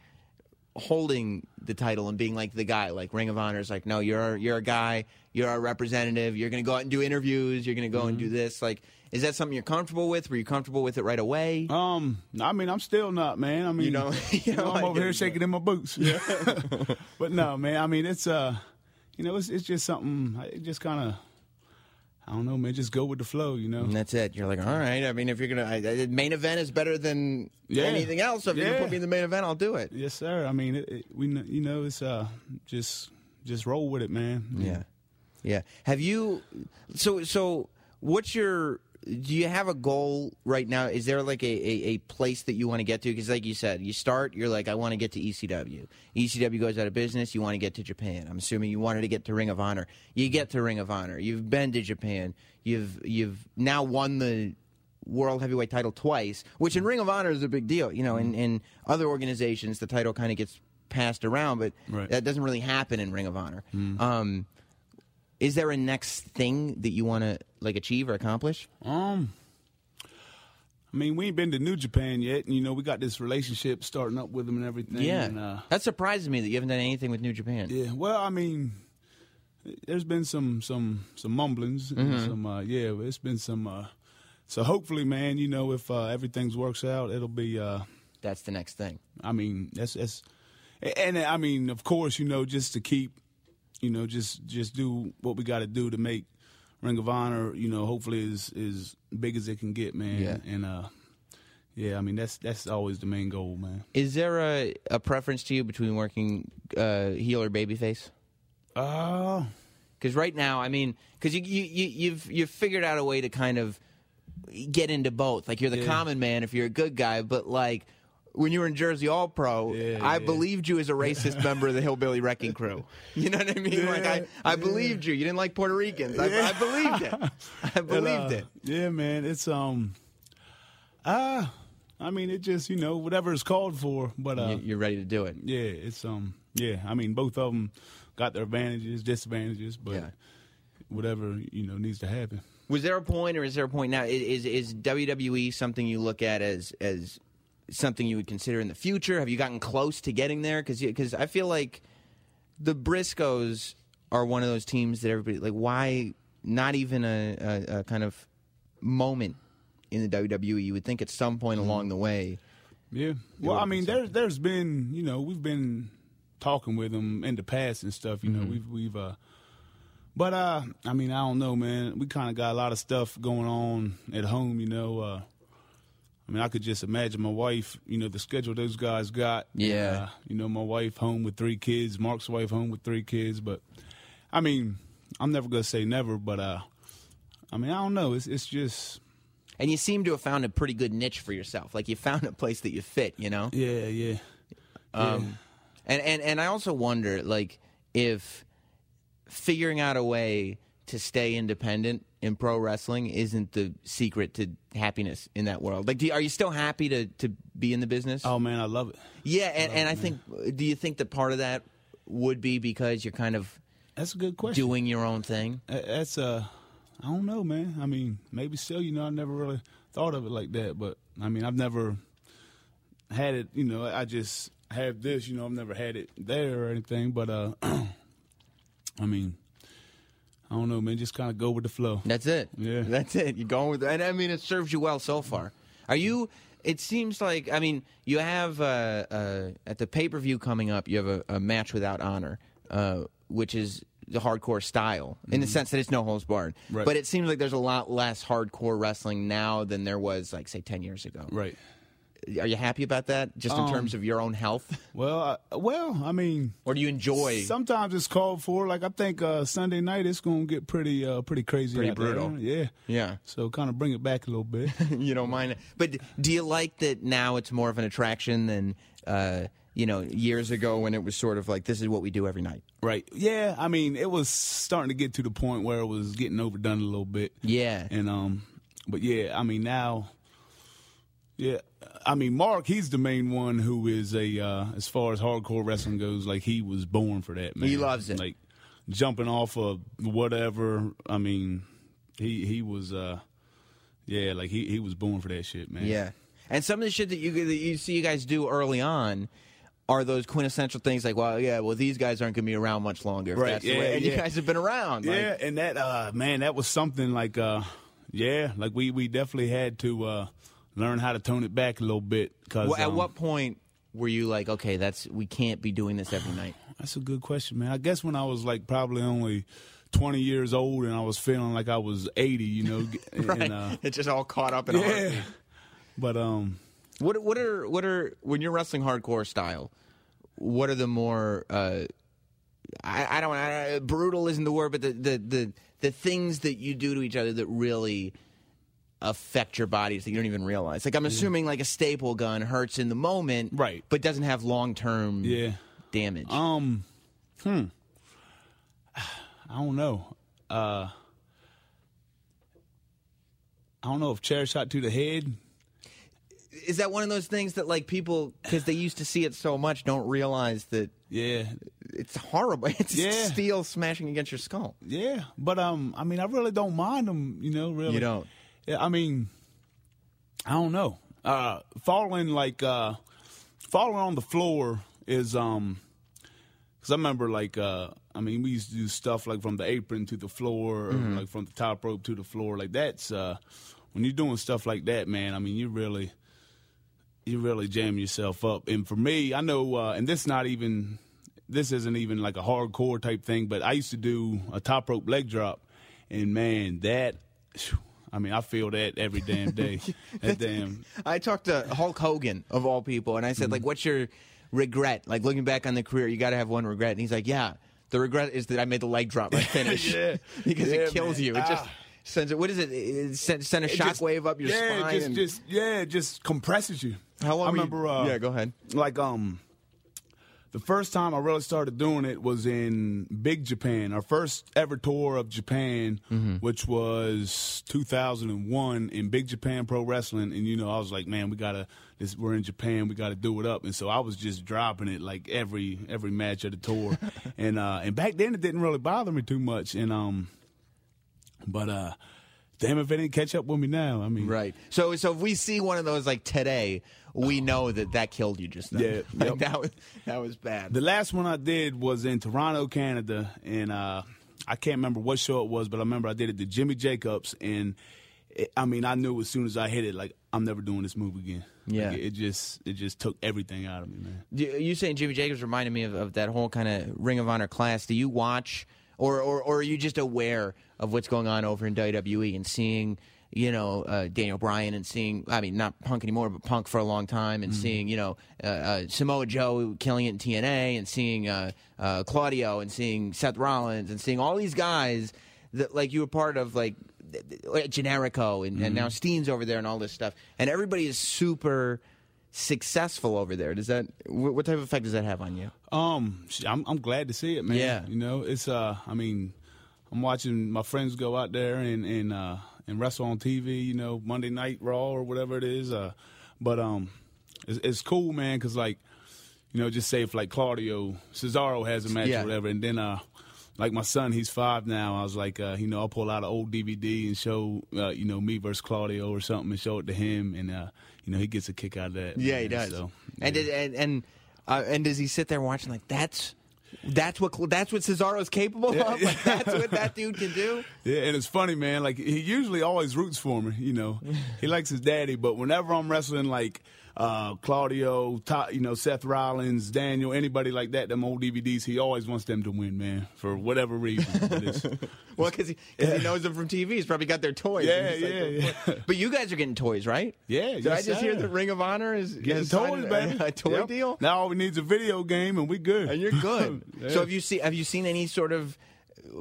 Speaker 2: holding the title and being like the guy? Like Ring of Honor is like, no, you're you're a guy. You're a representative. You're going to go out and do interviews. You're going to go and
Speaker 3: Mm-hmm.
Speaker 2: do this. Like, is that something you're comfortable with? Were you comfortable with it right away?
Speaker 3: Um, I mean, I'm still not, man. I mean,
Speaker 2: You know- you
Speaker 3: know, I'm over here shaking in my boots. Yeah. but no, man. I mean, it's uh, you know, it's it's just something. It just kind of, I don't know, man. Just go with the flow, you know.
Speaker 2: and that's it. You're like, all right. I mean, if you're gonna, I, I, main event is better than
Speaker 3: Yeah.
Speaker 2: anything else. So if you can
Speaker 3: Yeah.
Speaker 2: put me in the main event, I'll do it.
Speaker 3: Yes, sir. I mean, it, it, we, you know, it's uh, just just roll with it, man.
Speaker 2: Yeah, yeah. Have you? So, so what's your? Do you have a goal right now? Is there like a, a, a place that you want to get to? Because, like you said, you start, you're like, I want to get to ECW. ECW goes out of business. You want to get to Japan. I'm assuming you wanted to get to Ring of Honor. You get to Ring of Honor. You've been to Japan. You've you've now won the world heavyweight title twice, which in Ring of Honor is a big deal. You know, in, in other organizations, the title kind of gets passed around, but
Speaker 3: Right.
Speaker 2: that doesn't really happen in Ring of Honor. Um, is there a next thing that you want to like achieve or accomplish?
Speaker 3: Um, I mean, we ain't been to New Japan yet, and you know, we got this relationship starting up with them and everything.
Speaker 2: Yeah,
Speaker 3: and, uh,
Speaker 2: that surprises me that you haven't done anything with New Japan.
Speaker 3: Yeah, well, I mean, there's been some some some mumblings, and some uh, yeah, it's been some. Uh, so hopefully, man, you know, if uh, everything's works out, it'll be. Uh,
Speaker 2: That's the next thing.
Speaker 3: I mean, that's that's, and I mean, of course, you know, just to keep, you know, just just do what we got to do to make Ring of Honor, you know, hopefully is is big as it can get, man.
Speaker 2: Yeah.
Speaker 3: And uh, yeah, I mean, that's that's always the main goal, man.
Speaker 2: Is there a, a preference to you between working uh, heel or babyface?
Speaker 3: Uh
Speaker 2: Because right now, I mean, because you, you you you've you've figured out a way to kind of get into both. Like you're the
Speaker 3: Yeah.
Speaker 2: common man if you're a good guy, but like. When you were in Jersey All Pro,
Speaker 3: Yeah,
Speaker 2: I
Speaker 3: yeah.
Speaker 2: believed you as a racist member of the Hillbilly Wrecking Crew. You know what I mean? like I,
Speaker 3: Yeah,
Speaker 2: I believed you. You didn't like Puerto Ricans. I, I believed it. I
Speaker 3: And,
Speaker 2: believed
Speaker 3: uh,
Speaker 2: it.
Speaker 3: Yeah, man. It's um ah I mean it just, you know, whatever it's called for. But uh
Speaker 2: You- You're ready to do it.
Speaker 3: yeah, it's um yeah, I mean both of them got their advantages, disadvantages, but
Speaker 2: Yeah.
Speaker 3: whatever, you know, needs to happen.
Speaker 2: Was there a point, or is there a point now? Is is WWE something you look at as as something you would consider in the future? Have you gotten close to getting there? Because because I feel like the Briscoes are one of those teams that everybody like. Why not even a, a, a kind of moment in the WWE? You would think at some point along the way.
Speaker 3: Yeah. Well, I mean, there's there's been you know we've been talking with them in the past and stuff. You know,
Speaker 2: Mm-hmm.
Speaker 3: we've we've uh, but uh, I mean, I don't know, man. We kind of got a lot of stuff going on at home. You know, uh, I mean, I could just imagine my wife. You know, the schedule those guys got.
Speaker 2: Yeah.
Speaker 3: Uh, you know, my wife home with three kids. Mark's wife home with three kids. But I mean, I'm never gonna say never. But uh, I mean, I don't know. It's it's just.
Speaker 2: And you seem to have found a pretty good niche for yourself. Like you found a place that you fit. You know.
Speaker 3: Yeah, yeah.
Speaker 2: Um, and, and and I also wonder, like, if figuring out a way to stay independent in pro wrestling isn't the secret to happiness in that world. Like, you, are you still happy to to be in the business?
Speaker 3: Oh man, I love it.
Speaker 2: yeah, and, and I think, do you think that part of that would be because you're kind of
Speaker 3: That's a good question.
Speaker 2: doing your own thing?
Speaker 3: That's uh, I don't know, man. I mean, maybe still, you know, I never really thought of it like that, but I mean, I've never had it. You know, I just have this. You know, I've never had it there or anything, but uh, I mean, I don't know, man. Just kind of go with the flow.
Speaker 2: That's it.
Speaker 3: Yeah.
Speaker 2: That's it. You're going with and I mean it serves you well so far. Are you it seems like I mean, you have uh, uh, at the pay per view coming up, you have a, a match without honor, uh, which is the hardcore style in the sense that it's no holds barred.
Speaker 3: Mm-hmm. Right.
Speaker 2: But it seems like there's a lot less hardcore wrestling now than there was, like, say, 10 years ago.
Speaker 3: Right.
Speaker 2: Are you happy about that, just in
Speaker 3: Um,
Speaker 2: terms of your own health?
Speaker 3: Well, I, well, I mean,
Speaker 2: Or do you enjoy?
Speaker 3: sometimes it's called for. Like I think uh, Sunday night it's gonna get pretty, uh, pretty crazy.
Speaker 2: Pretty
Speaker 3: out there.
Speaker 2: brutal.
Speaker 3: Yeah.
Speaker 2: Yeah.
Speaker 3: So kind of bring it back a little bit.
Speaker 2: you don't mind it. But do you like that now it's more of an attraction than, uh, you know, years ago when it was sort of like, this is what we do every night?
Speaker 3: right. Yeah. I mean, it was starting to get to the point where it was getting overdone a little bit.
Speaker 2: Yeah.
Speaker 3: And um, but yeah, I mean now, yeah, I mean Mark, he's the main one who is a uh, as far as hardcore wrestling goes, like he was born for that. Man,
Speaker 2: He loves it.
Speaker 3: Like jumping off of whatever. I mean, he he was uh, yeah, like he he was born for that shit, man.
Speaker 2: Yeah. And some of the shit that you that you see you guys do early on are those quintessential things like, well, yeah, well, these guys aren't going to be around much longer.
Speaker 3: Right, yeah,
Speaker 2: way. And you guys have been around. like-
Speaker 3: Yeah, and that uh man, that was something like uh yeah, like we we definitely had to uh learn how to tone it back a little bit cuz
Speaker 2: Well, at what point were you like, okay, that's we can't be doing this every night?
Speaker 3: That's a good question, man. I guess when I was like probably only 20 years old and I was feeling like I was 80, you know, and,
Speaker 2: Right.
Speaker 3: uh,
Speaker 2: it's just all caught up in a
Speaker 3: yeah.
Speaker 2: heartbeat.
Speaker 3: But um
Speaker 2: What what are what are when you're wrestling hardcore style? What are the more uh, I, I don't I, brutal isn't the word, but the, the the the things that you do to each other that really affect your bodies that you don't even realize. Like I'm assuming like a staple gun hurts in the moment,
Speaker 3: Right.
Speaker 2: but doesn't have long term
Speaker 3: yeah.
Speaker 2: damage.
Speaker 3: Um hmm. I don't know. Uh I don't know if chair shot to the head.
Speaker 2: Is that one of those things that like people because they used to see it so much don't realize that
Speaker 3: Yeah.
Speaker 2: it's horrible. It's
Speaker 3: Yeah.
Speaker 2: steel smashing against your skull.
Speaker 3: Yeah, but um, I mean, I really don't mind them. You know, really.
Speaker 2: You don't?
Speaker 3: Yeah, I mean, I don't know. Uh, falling like uh, falling on the floor is um, because I remember like uh, I mean, we used to do stuff like from the apron to the floor, or
Speaker 2: Mm-hmm.
Speaker 3: like from the top rope to the floor. Like that's uh, when you're doing stuff like that, man. I mean, you really you really jam yourself up. And for me, I know, uh, and this not even this isn't even like a hardcore type thing, but I used to do a top rope leg drop, and man, that. I mean, I feel that every damn day. that damn.
Speaker 2: I talked to Hulk Hogan of all people, and I said, like, what's your regret? Like looking back on the career, you got to have one regret. And he's like, yeah, the regret is that I made the leg drop my finish
Speaker 3: Yeah.
Speaker 2: because
Speaker 3: Yeah,
Speaker 2: it kills
Speaker 3: man.
Speaker 2: you. It just
Speaker 3: Ah.
Speaker 2: sends it. What is it? It send, send a
Speaker 3: just-
Speaker 2: shockwave up your
Speaker 3: yeah,
Speaker 2: spine.
Speaker 3: just,
Speaker 2: and-
Speaker 3: just yeah, it just compresses you.
Speaker 2: How long
Speaker 3: I
Speaker 2: were you-
Speaker 3: uh,
Speaker 2: Yeah, go ahead.
Speaker 3: Like um, the first time I really started doing it was in Big Japan, our first ever tour of Japan,
Speaker 2: Mm-hmm.
Speaker 3: which was 2001 in Big Japan Pro Wrestling. And you know, I was like, man, we gotta. This, we're in Japan, we got to do it up, and so I was just dropping it like every every match of the tour, and uh, and back then it didn't really bother me too much, and um, but uh, damn if it didn't catch up with me now. I mean,
Speaker 2: Right. So, so if we see one of those like today, we know that that killed you just then.
Speaker 3: Yeah,
Speaker 2: Like,
Speaker 3: yep.
Speaker 2: that was that was bad.
Speaker 3: The last one I did was in Toronto, Canada, and uh, I can't remember what show it was, but I remember I did it to Jimmy Jacobs, and it, I mean, I knew as soon as I hit it, like I'm never doing this move again.
Speaker 2: Yeah.
Speaker 3: Like, it, it just it just took everything out of me, man.
Speaker 2: You you saying Jimmy Jacobs reminded me of, of that whole kind of Ring of Honor class. Do you watch, or, or or are you just aware of what's going on over in WWE and seeing, you know, uh, Daniel Bryan and seeing, I mean, not Punk anymore, but Punk for a long time, and seeing, you know, uh, uh, Samoa Joe killing it in TNA, and seeing uh, uh, Claudio, and seeing Seth Rollins, and seeing all these guys that like you were part of, like Generico, and, and now Steen's over there, and all this stuff, and everybody is super successful over there. Does that wh- what type of effect does that have on you?
Speaker 3: Um, I'm I'm glad to see it, man.
Speaker 2: Yeah.
Speaker 3: you know, it's uh, I mean, I'm watching my friends go out there and and uh and wrestle on TV, you know, Monday Night Raw or whatever it is. Uh, but um, it's, it's cool, man, because like, you know, just say if like Claudio Cesaro has a match
Speaker 2: Yeah.
Speaker 3: or whatever, and then uh. Like my son, he's five now. I was like, uh, you know, I'll pull out an old DVD and show, uh, you know, me versus Claudio or something, and show it to him, and uh, you know, he gets a kick out of that.
Speaker 2: Yeah, he does.
Speaker 3: So,
Speaker 2: And
Speaker 3: yeah.
Speaker 2: and and uh, and does he sit there watching like that's that's what that's what Cesaro's capable of? Like that's what that dude can do?
Speaker 3: Yeah, and it's funny, man. Like he usually always roots for me. You know, he likes his daddy, but whenever I'm wrestling like uh, Claudio, Todd, you know, Seth Rollins, Daniel, anybody like that. Them old DVDs, he always wants them to win, man, for whatever reason. It's-
Speaker 2: Well, because he, 'cause he knows them from TV. He's probably got their toys.
Speaker 3: Yeah,
Speaker 2: he's like,
Speaker 3: yeah,
Speaker 2: "Oh,
Speaker 3: yeah."
Speaker 2: But you guys are getting toys, right?
Speaker 3: Yeah,
Speaker 2: Did
Speaker 3: yes,
Speaker 2: I just hear the Ring of Honor is
Speaker 3: Getting
Speaker 2: signed
Speaker 3: toys,
Speaker 2: a,
Speaker 3: baby.
Speaker 2: A toy
Speaker 3: Yep.
Speaker 2: deal.
Speaker 3: Now all we need is a video game, and we good.
Speaker 2: And you're good.
Speaker 3: Yeah.
Speaker 2: So have you seen have you seen any sort of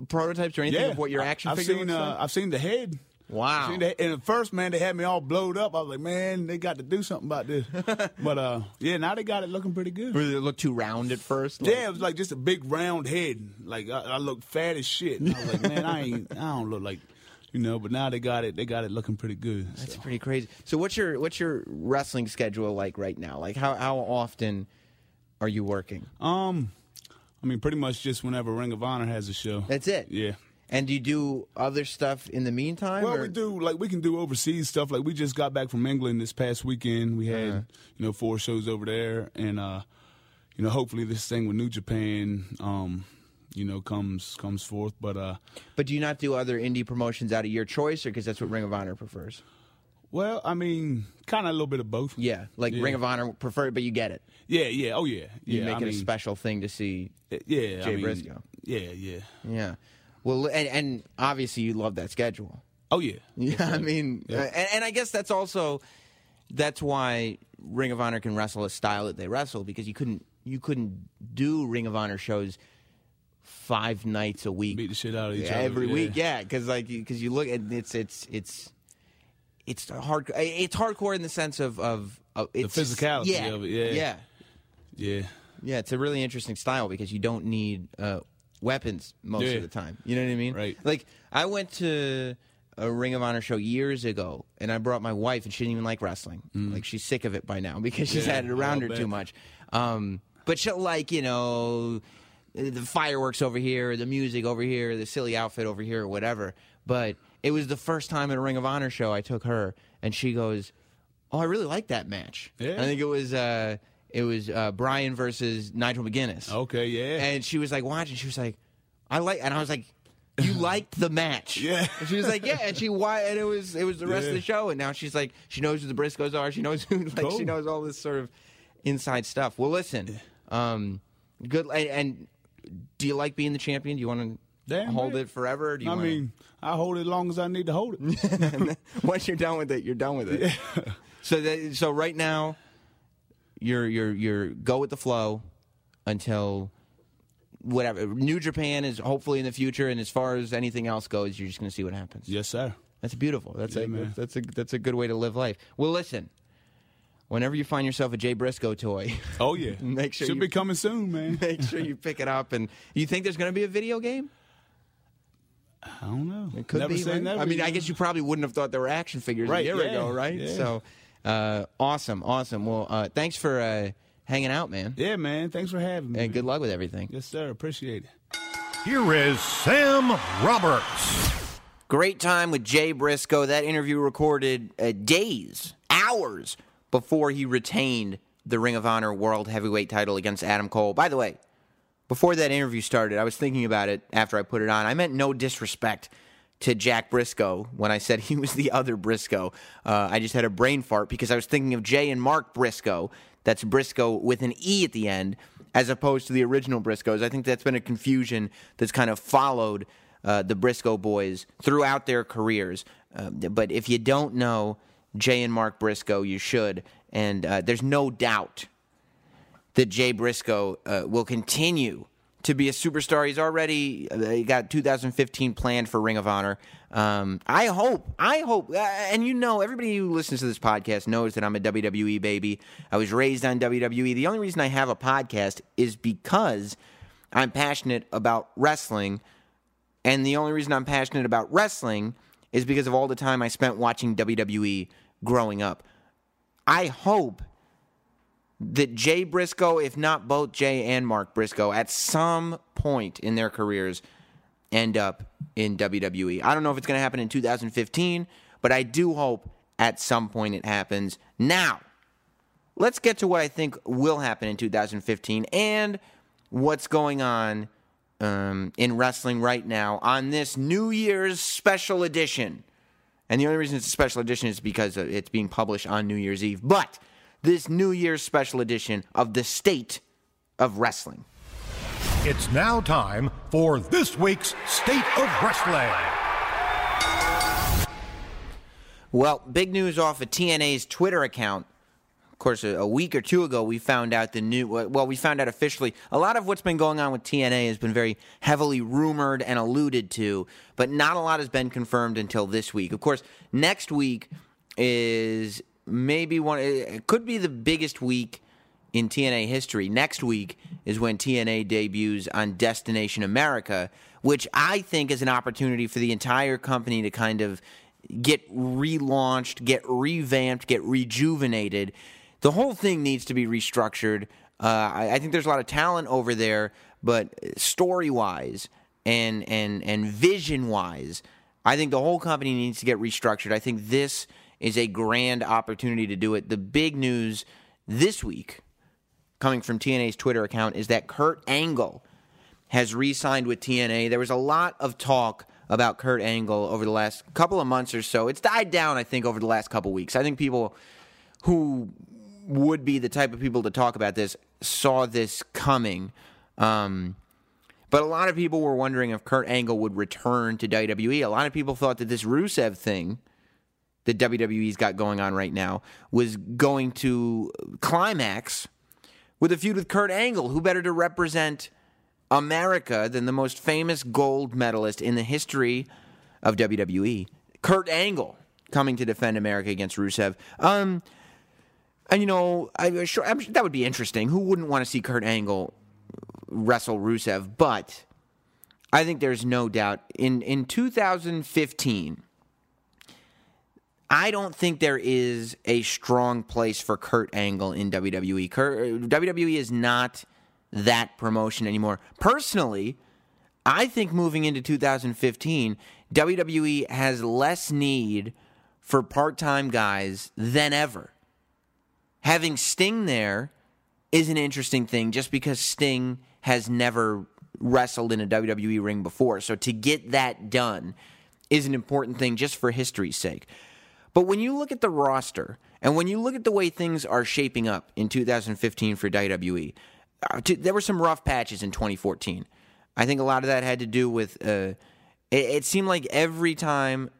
Speaker 2: prototypes or anything
Speaker 3: yeah,
Speaker 2: of what your action
Speaker 3: I've
Speaker 2: figure
Speaker 3: seen, uh. I've seen the head.
Speaker 2: Wow.
Speaker 3: Seen the- and at first, man, they had me all blowed up. I was like, man, they got to do something about this. but uh, yeah, now they got it looking pretty good.
Speaker 2: Did it look too round at first? Like-
Speaker 3: Yeah, it was like just a big round head. Like I, I looked fat as shit. And I was like, man, I ain't, I don't look like, you know. But now they got it. They got it looking pretty good.
Speaker 2: That's
Speaker 3: so.
Speaker 2: pretty crazy. So what's your what's your wrestling schedule like right now? Like how how often are you working?
Speaker 3: Um, I mean, pretty much just whenever Ring of Honor has a show.
Speaker 2: That's it.
Speaker 3: Yeah.
Speaker 2: And do you do other stuff in the meantime?
Speaker 3: Well,
Speaker 2: or-
Speaker 3: we do like we can do overseas stuff. Like we just got back from England this past weekend. We had
Speaker 2: Uh-huh.
Speaker 3: you know four shows over there, and uh, you know hopefully this thing with New Japan, um, you know comes comes forth. But uh,
Speaker 2: But do you not do other indie promotions out of your choice, or because that's what Ring of Honor prefers?
Speaker 3: well, I mean, kind of a little bit of both.
Speaker 2: Yeah, like
Speaker 3: Yeah.
Speaker 2: Ring of Honor prefer, but you get it.
Speaker 3: Yeah, yeah, oh yeah,
Speaker 2: You
Speaker 3: yeah.
Speaker 2: make
Speaker 3: I
Speaker 2: it a special thing to see.
Speaker 3: Yeah,
Speaker 2: Jay
Speaker 3: I mean,
Speaker 2: Briscoe.
Speaker 3: Yeah, yeah.
Speaker 2: Yeah. Well, and, and obviously you love that schedule.
Speaker 3: Oh yeah.
Speaker 2: Yeah, I mean, uh, and, and I guess that's also that's why Ring of Honor can wrestle a style that they wrestle because you couldn't you couldn't do Ring of Honor shows five nights a week
Speaker 3: Beat the shit out of each other,
Speaker 2: every
Speaker 3: yeah.
Speaker 2: week. Yeah, because like because you look at it's it's it's it's hard it's hardcore in the sense of of, of it's,
Speaker 3: physicality
Speaker 2: yeah,
Speaker 3: of it, yeah.
Speaker 2: yeah.
Speaker 3: Yeah.
Speaker 2: Yeah, it's a really interesting style because you don't need uh, weapons most
Speaker 3: Yeah.
Speaker 2: of the time. You know what I mean?
Speaker 3: Right.
Speaker 2: Like I went to a Ring of Honor show years ago, and I brought my wife, and she didn't even like wrestling. Like she's sick of it by now because she's
Speaker 3: Mm. Yeah,
Speaker 2: had it around her too much. Um, but she'll like you know the fireworks over here, the music over here, the silly outfit over here, or whatever. But it was the first time at a Ring of Honor show I took her, and she goes, "Oh, I really like that match."
Speaker 3: Yeah.
Speaker 2: I think it was. Uh, it was uh, Bryan versus Nigel McGuinness.
Speaker 3: Okay. Yeah.
Speaker 2: And she was like watching. She was like, "I like," and I was like, "You liked the match?"
Speaker 3: Yeah.
Speaker 2: And she was like, "Yeah." And she why? And it was it was the rest of the show. And now she's like, she knows who the Briscoes are. She knows who like she knows all this sort of inside stuff. Well, listen, um, good. And, and do you like being the champion? Do you want to hold
Speaker 3: right.
Speaker 2: it forever? Do you
Speaker 3: I
Speaker 2: wanna-
Speaker 3: mean, I hold it as long as I need to hold it.
Speaker 2: once you're done with it, you're done with it. Yeah. So that, so right now, you're you're you're go with the flow until whatever. New Japan is hopefully in the future, and as far as anything else goes, you're just going to see what happens.
Speaker 3: yes, sir.
Speaker 2: That's beautiful. That's
Speaker 3: Yeah,
Speaker 2: a
Speaker 3: man.
Speaker 2: that's a that's a good way to live life. Well, listen. Whenever you find yourself a Jay Briscoe toy,
Speaker 3: Oh yeah.
Speaker 2: Make sure
Speaker 3: should
Speaker 2: you-
Speaker 3: be coming soon, man.
Speaker 2: make sure you pick it up. And you think there's going to be a video game?
Speaker 3: I don't know.
Speaker 2: It could
Speaker 3: never
Speaker 2: be.
Speaker 3: say
Speaker 2: right?
Speaker 3: never.
Speaker 2: I mean, I guess you probably wouldn't have thought there were action figures a
Speaker 3: Right,
Speaker 2: year
Speaker 3: yeah,
Speaker 2: ago, right?
Speaker 3: yeah.
Speaker 2: So, uh, awesome, awesome. Well, uh, thanks for uh, hanging out, man,
Speaker 3: Yeah, man. Thanks for having me.
Speaker 2: and good luck with everything.
Speaker 3: Yes, sir. Appreciate it.
Speaker 1: Here is Sam Roberts.
Speaker 2: Great time with Jay Briscoe. That interview recorded uh, days, hours before he retained the Ring of Honor World Heavyweight title against Adam Cole. By the way, before that interview started, I was thinking about it after I put it on. I meant no disrespect to Jack Brisco when I said he was the other Briscoe. Uh, I just had a brain fart because I was thinking of Jay and Mark Briscoe. That's Briscoe with an E at the end, as opposed to the original Briscos. I think that's been a confusion that's kind of followed uh, the Briscoe boys throughout their careers. Uh, but if you don't know Jay and Mark Briscoe, you should. And uh, there's no doubt that Jay Briscoe uh, will continue to be a superstar. He's already uh, he got 2015 planned for Ring of Honor. Um, I hope, I hope, uh, and you know, everybody who listens to this podcast knows that I'm a WWE baby. I was raised on WWE. The only reason I have a podcast is because I'm passionate about wrestling. And the only reason I'm passionate about wrestling is because of all the time I spent watching WWE growing up. I hope that Jay Briscoe, if not both Jay and Mark Briscoe, at some point in their careers end up in WWE. I don't know if it's going to happen in 2015, but I do hope at some point it happens. Now, let's get to what I think will happen in 2015 and what's going on um, in wrestling right now on this New Year's special edition. And the only reason it's a special edition is because uh, it's being published on New Year's Eve. But this New Year's special edition of the State of Wrestling.
Speaker 1: It's now time for this week's State of Wrestling.
Speaker 2: Well, big news off of TNA's Twitter account. Of course, a, a, week or two ago, we found out the new. Well, we found out officially. A lot of what's been going on with TNA has been very heavily rumored and alluded to, but not a lot has been confirmed until this week. Of course, next week is maybe one. It could be the biggest week in TNA history. Next week is when TNA debuts on Destination America, which I think is an opportunity for the entire company to kind of get relaunched, get revamped, get rejuvenated. The whole thing needs to be restructured. Uh, I, I, think there's a lot of talent over there, but story wise and and and vision wise, I think the whole company needs to get restructured. I think this is a grand opportunity to do it. The big news this week, coming from TNA's Twitter account, is that Kurt Angle has re signed with TNA. There was a lot of talk about Kurt Angle over the last couple of months or so. It's died down, I think, over the last couple of weeks. I think people who would be the type of people to talk about this saw this coming. Um, but a lot of people were wondering if Kurt Angle would return to WWE. A lot of people thought that this Rusev thing that WWE's got going on right now was going to climax with a feud with Kurt Angle. Who better to represent America than the most famous gold medalist in the history of WWE, Kurt Angle, coming to defend America against Rusev? Um, and you know, I, sure, I'm, that would be interesting. Who wouldn't want to see Kurt Angle wrestle Rusev? But I think there's no doubt in in 2015 I don't think there is a strong place for Kurt Angle in WWE. Kurt, uh, WWE is not that promotion anymore. Personally, I think moving into 2015, WWE has less need for part time guys than ever. Having Sting there is an interesting thing just because Sting has never wrestled in a WWE ring before. So to get that done is an important thing just for history's sake. But when you look at the roster and when you look at the way things are shaping up in 2015 for WWE, uh, there were some rough patches in 2014. I think a lot of that had to do with uh, it, it seemed like every time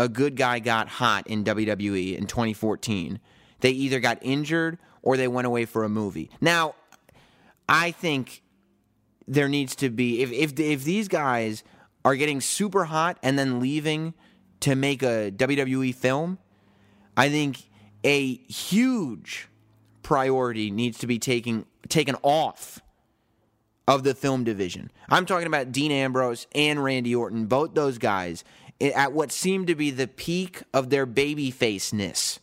Speaker 2: a good guy got hot in WWE in 2014, they either got injured or they went away for a movie. Now, I think there needs to be if if if these guys are getting super hot and then leaving to make a WWE film, I think a huge priority needs to be taken taken off of the film division. I'm talking about Dean Ambrose and Randy Orton, both those guys eh, at what seemed to be the peak of their baby faceness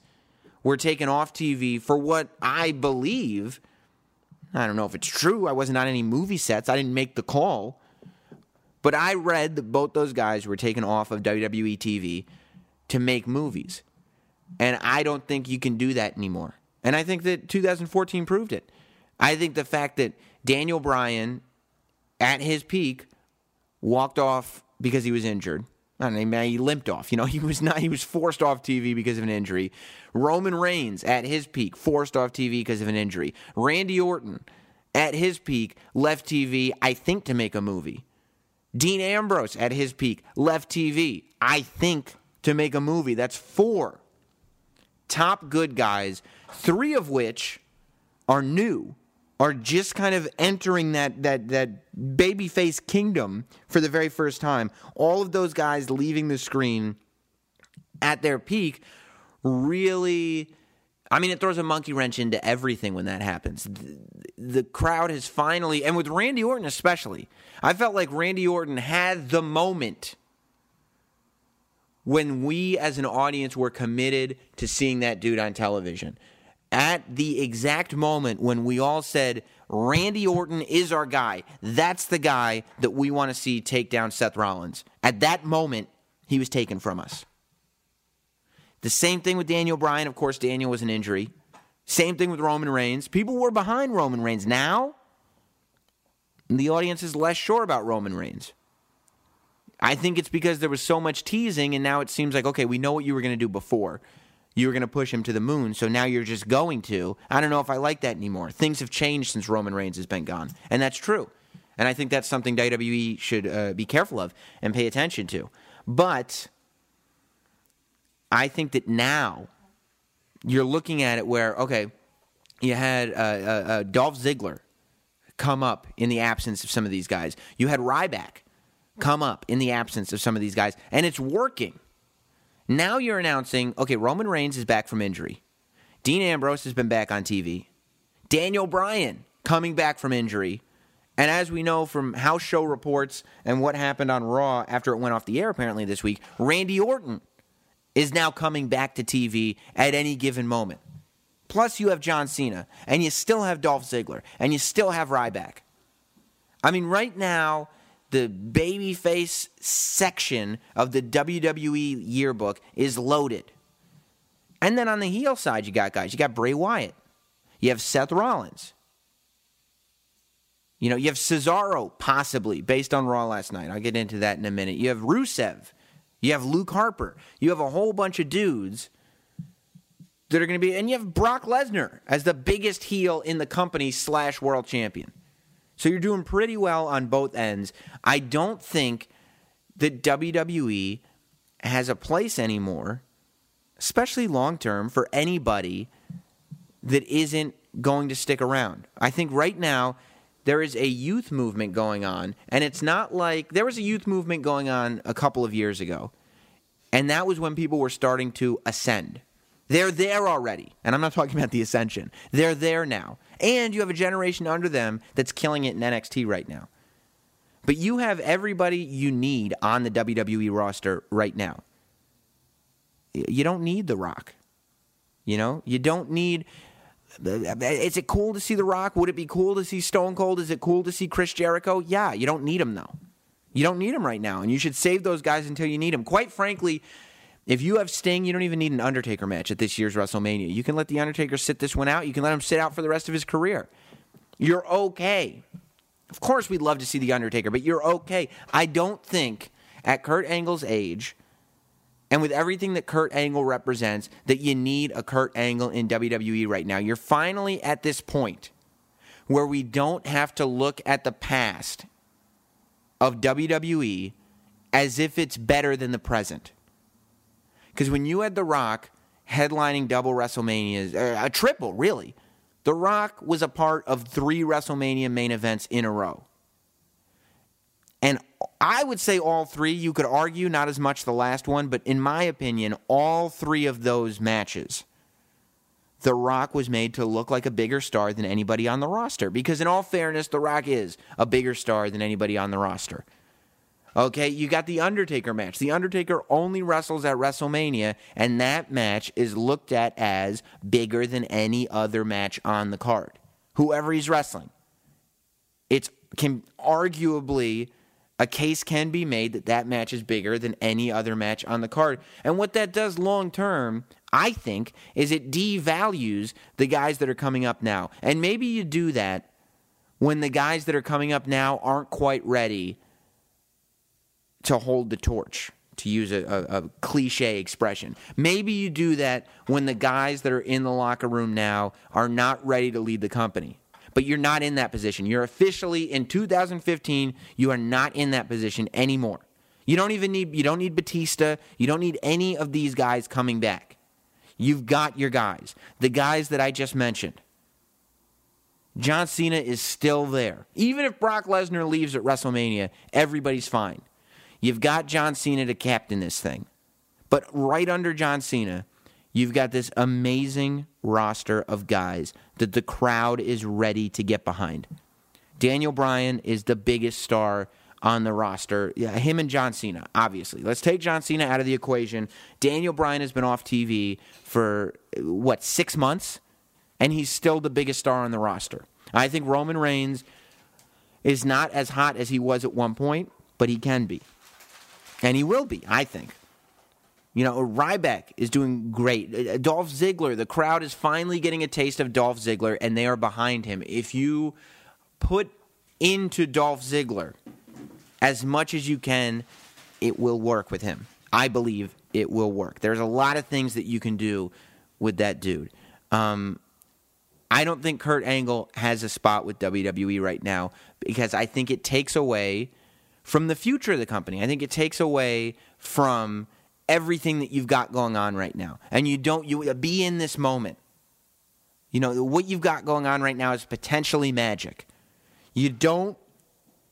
Speaker 2: were taken off TV for what I believe I don't know if it's true. I wasn't on any movie sets. I didn't make the call. But I read that both those guys were taken off of WWE TV to make movies. And I don't think you can do that anymore. And I think that 2014 proved it. I think the fact that Daniel Bryan, at his peak, walked off because he was injured. I don't know, he limped off. You know, he was not. He was forced off TV because of an injury. Roman Reigns, at his peak, forced off TV because of an injury. Randy Orton, at his peak, left TV. I think to make a movie. Dean Ambrose at his peak left TV, I think, to make a movie. That's four top good guys, three of which are new, are just kind of entering that that that babyface kingdom for the very first time. All of those guys leaving the screen at their peak really I mean, it throws a monkey wrench into everything when that happens. The, crowd has finally, and with Randy Orton especially, I felt like Randy Orton had the moment when we as an audience were committed to seeing that dude on television. At the exact moment when we all said, Randy Orton is our guy, that's the guy that we want to see take down Seth Rollins. At that moment, he was taken from us. The same thing with Daniel Bryan. Of course, Daniel was an injury. Same thing with Roman Reigns. People were behind Roman Reigns. Now, the audience is less sure about Roman Reigns. I think it's because there was so much teasing, and now it seems like, okay, we know what you were going to do before. you were going to push him to the moon, so now you're just going to. I don't know if I like that anymore. Things have changed since Roman Reigns has been gone, and that's true. And I think that's something WWE should uh, be careful of and pay attention to. But I think that now you're looking at it where, okay, you had uh, uh, uh, Dolph Ziggler come up in the absence of some of these guys. You had Ryback come up in the absence of some of these guys, and it's working. Now you're announcing, okay, Roman Reigns is back from injury. Dean Ambrose has been back on TV. Daniel Bryan coming back from injury. And as we know from house show reports and what happened on Raw after it went off the air apparently this week, Randy Orton is now coming back to TV at any given moment. Plus, you have John Cena, and you still have Dolph Ziggler, and you still have Ryback. I mean, right now, the babyface section of the WWE yearbook is loaded. And then on the heel side, you got guys. You got Bray Wyatt. You have Seth Rollins. You know, you have Cesaro, possibly, based on Raw last night. I'll get into that in a minute. You have Rusev. You have Luke Harper. You have a whole bunch of dudes that are going to be, and you have Brock Lesnar as the biggest heel in the company slash world champion. So you're doing pretty well on both ends. I don't think that WWE has a place anymore, especially long term, for anybody that isn't going to stick around. I think right now there is a youth movement going on, and it's not like there was a youth movement going on a couple of years ago, and that was when people were starting to ascend. They're there already. And I'm not talking about the ascension. They're there now. And you have a generation under them that's killing it in NXT right now. But you have everybody you need on the WWE roster right now. You don't need The Rock. You know, you don't need. Is it cool to see The Rock? Would it be cool to see Stone Cold? Is it cool to see Chris Jericho? Yeah, you don't need them though. You don't need them right now, and you should save those guys until you need them. Quite frankly, if you have Sting, you don't even need an Undertaker match at this year's WrestleMania. You can let The Undertaker sit this one out. You can let him sit out for the rest of his career. You're okay. Of course, we'd love to see The Undertaker, but you're okay. I don't think at Kurt Angle's age and with everything that Kurt Angle represents that you need a Kurt Angle in WWE right now. You're finally at this point where we don't have to look at the past of WWE as if it's better than the present. Because when you had The Rock headlining double WrestleManias, uh, a triple, really, The Rock was a part of three WrestleMania main events in a row. I would say all three. You could argue not as much the last one, but in my opinion, all three of those matches, The Rock was made to look like a bigger star than anybody on the roster. Because, in all fairness, The Rock is a bigger star than anybody on the roster. Okay, you got the Undertaker match. The Undertaker only wrestles at WrestleMania, and that match is looked at as bigger than any other match on the card. Whoever he's wrestling. It's can arguably a case can be made that that match is bigger than any other match on the card. And what that does long term, I think, is it devalues the guys that are coming up now. And maybe you do that when the guys that are coming up now aren't quite ready to hold the torch, to use a, a, a, cliche expression. Maybe you do that when the guys that are in the locker room now are not ready to lead the company. But you're not in that position. You're officially in 2015, you are not in that position anymore. You don't even need you don't need Batista, you don't need any of these guys coming back. You've got your guys. The guys that I just mentioned. John Cena is still there. Even if Brock Lesnar leaves at WrestleMania, everybody's fine. You've got John Cena to captain this thing. But right under John Cena, you've got this amazing roster of guys that the crowd is ready to get behind. Daniel Bryan is the biggest star on the roster. Yeah, him and John Cena, obviously. Let's take John Cena out of the equation. Daniel Bryan has been off TV for, what, six months? And he's still the biggest star on the roster. I think Roman Reigns is not as hot as he was at one point, but he can be. And he will be, I think. You know, Ryback is doing great. Uh, Dolph Ziggler, the crowd is finally getting a taste of Dolph Ziggler, and they are behind him. If you put into Dolph Ziggler as much as you can, it will work with him. I believe it will work. There's a lot of things that you can do with that dude. Um, I don't think Kurt Angle has a spot with WWE right now because I think it takes away from the future of the company. I think it takes away from everything that you've got going on right now. And you don't you be in this moment. You know, what you've got going on right now is potentially magic. You don't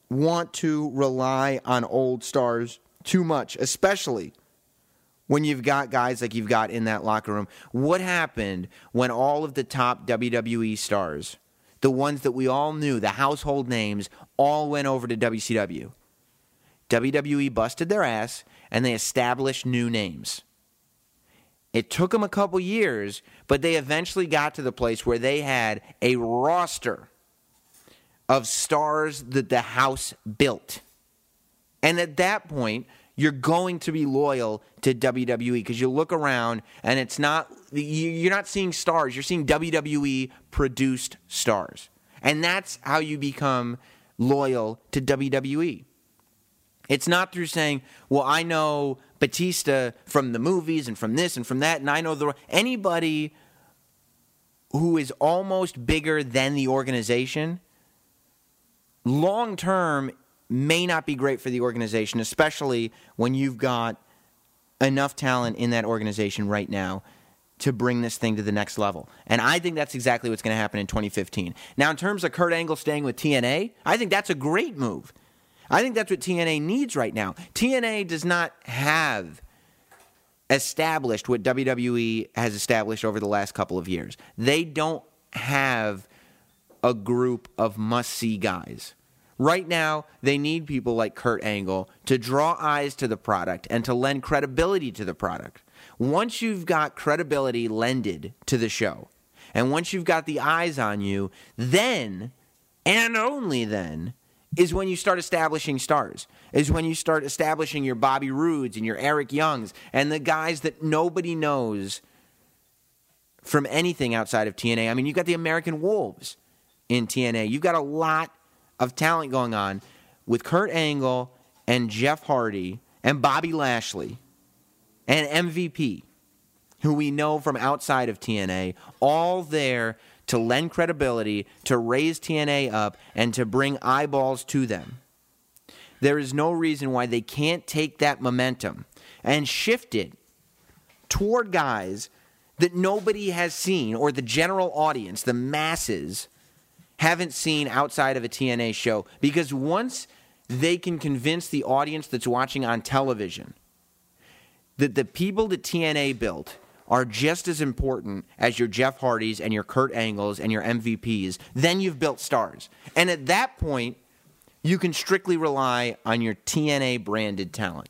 Speaker 2: want to rely on old stars too much, especially when you've got guys like you've got in that locker room. What happened when all of the top WWE stars, the ones that we all knew, the household names, all went over to WCW? WWE busted their ass and they established new names. It took them a couple years, but they eventually got to the place where they had a roster of stars that the house built. And at that point, you're going to be loyal to WWE because you look around and it's not you're not seeing stars, you're seeing WWE produced stars. And that's how you become loyal to WWE. It's not through saying, "Well, I know Batista from the movies and from this and from that and I know the anybody who is almost bigger than the organization long term may not be great for the organization, especially when you've got enough talent in that organization right now to bring this thing to the next level. And I think that's exactly what's going to happen in 2015. Now, in terms of Kurt Angle staying with TNA, I think that's a great move. I think that's what TNA needs right now. TNA does not have established what WWE has established over the last couple of years. They don't have a group of must see guys. Right now, they need people like Kurt Angle to draw eyes to the product and to lend credibility to the product. Once you've got credibility lended to the show, and once you've got the eyes on you, then and only then is when you start establishing stars. Is when you start establishing your Bobby Roodes and your Eric Youngs and the guys that nobody knows from anything outside of TNA. I mean, you've got the American Wolves in TNA. You've got a lot of talent going on with Kurt Angle and Jeff Hardy and Bobby Lashley and MVP, who we know from outside of TNA, all there to lend credibility, to raise TNA up, and to bring eyeballs to them. There is no reason why they can't take that momentum and shift it toward guys that nobody has seen, or the general audience, the masses, haven't seen outside of a TNA show. Because once they can convince the audience that's watching on television that the people that TNA built are just as important as your Jeff Hardys and your Kurt Angles and your MVPs, then you've built stars. And at that point, you can strictly rely on your TNA branded talent.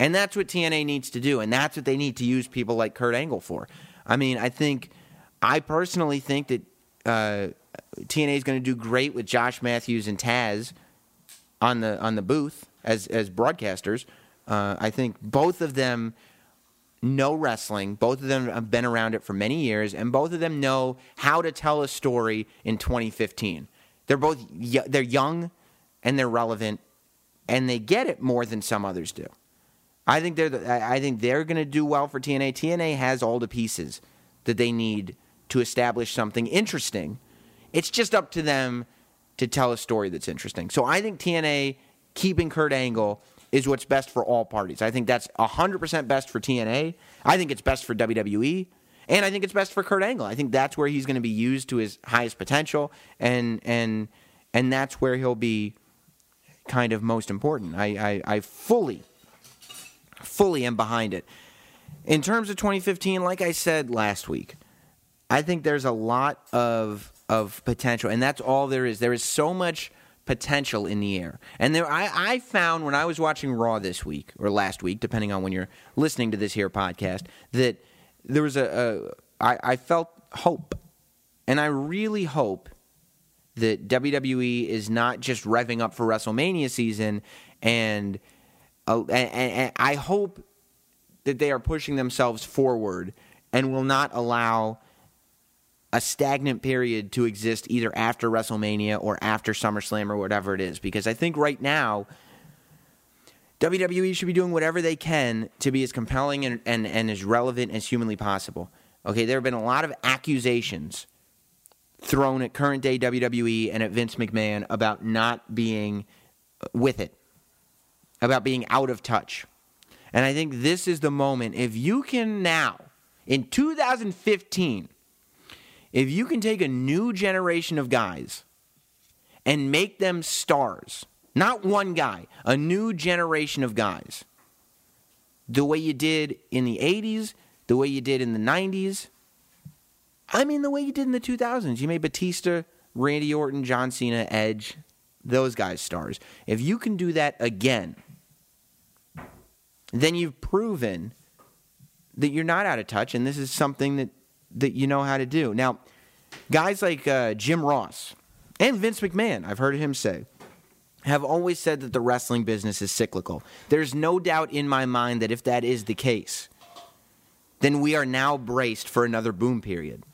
Speaker 2: And that's what TNA needs to do. And that's what they need to use people like Kurt Angle for. I mean, I think, I personally think that uh, TNA is going to do great with Josh Matthews and Taz on the on the booth as as broadcasters. Uh, I think both of them know wrestling. Both of them have been around it for many years, and both of them know how to tell a story in 2015. They're both they're young and they're relevant, and they get it more than some others do. I think they're the, I think they're going to do well for TNA. TNA has all the pieces that they need to establish something interesting it's just up to them to tell a story that's interesting. So I think TNA keeping Kurt Angle is what's best for all parties. I think that's 100% best for TNA. I think it's best for WWE. And I think it's best for Kurt Angle. I think that's where he's going to be used to his highest potential, and and and that's where he'll be kind of most important. I, I, I fully, fully am behind it. In terms of 2015, like I said last week, I think there's a lot of of potential, and that's all there is. There is so much potential in the air. And there, I, I found when I was watching Raw this week or last week, depending on when you're listening to this here podcast, that there was a, a I, I felt hope, and I really hope that WWE is not just revving up for WrestleMania season, and, uh, and, and I hope that they are pushing themselves forward and will not allow a stagnant period to exist either after WrestleMania or after SummerSlam or whatever it is. Because I think right now, WWE should be doing whatever they can to be as compelling and, and, and as relevant as humanly possible. Okay, there have been a lot of accusations thrown at current day WWE and at Vince McMahon about not being with it, about being out of touch. And I think this is the moment. If you can now, in 2015, if you can take a new generation of guys and make them stars, not one guy, a new generation of guys, the way you did in the 80s, the way you did in the 90s, I mean, the way you did in the 2000s. You made Batista, Randy Orton, John Cena, Edge, those guys stars. If you can do that again, then you've proven that you're not out of touch, and this is something that, that you know how to do. Now, guys like uh, Jim Ross and Vince McMahon, I've heard him say, have always said that the wrestling business is cyclical. There's no doubt in my mind that if that is the case, then we are now braced for another boom period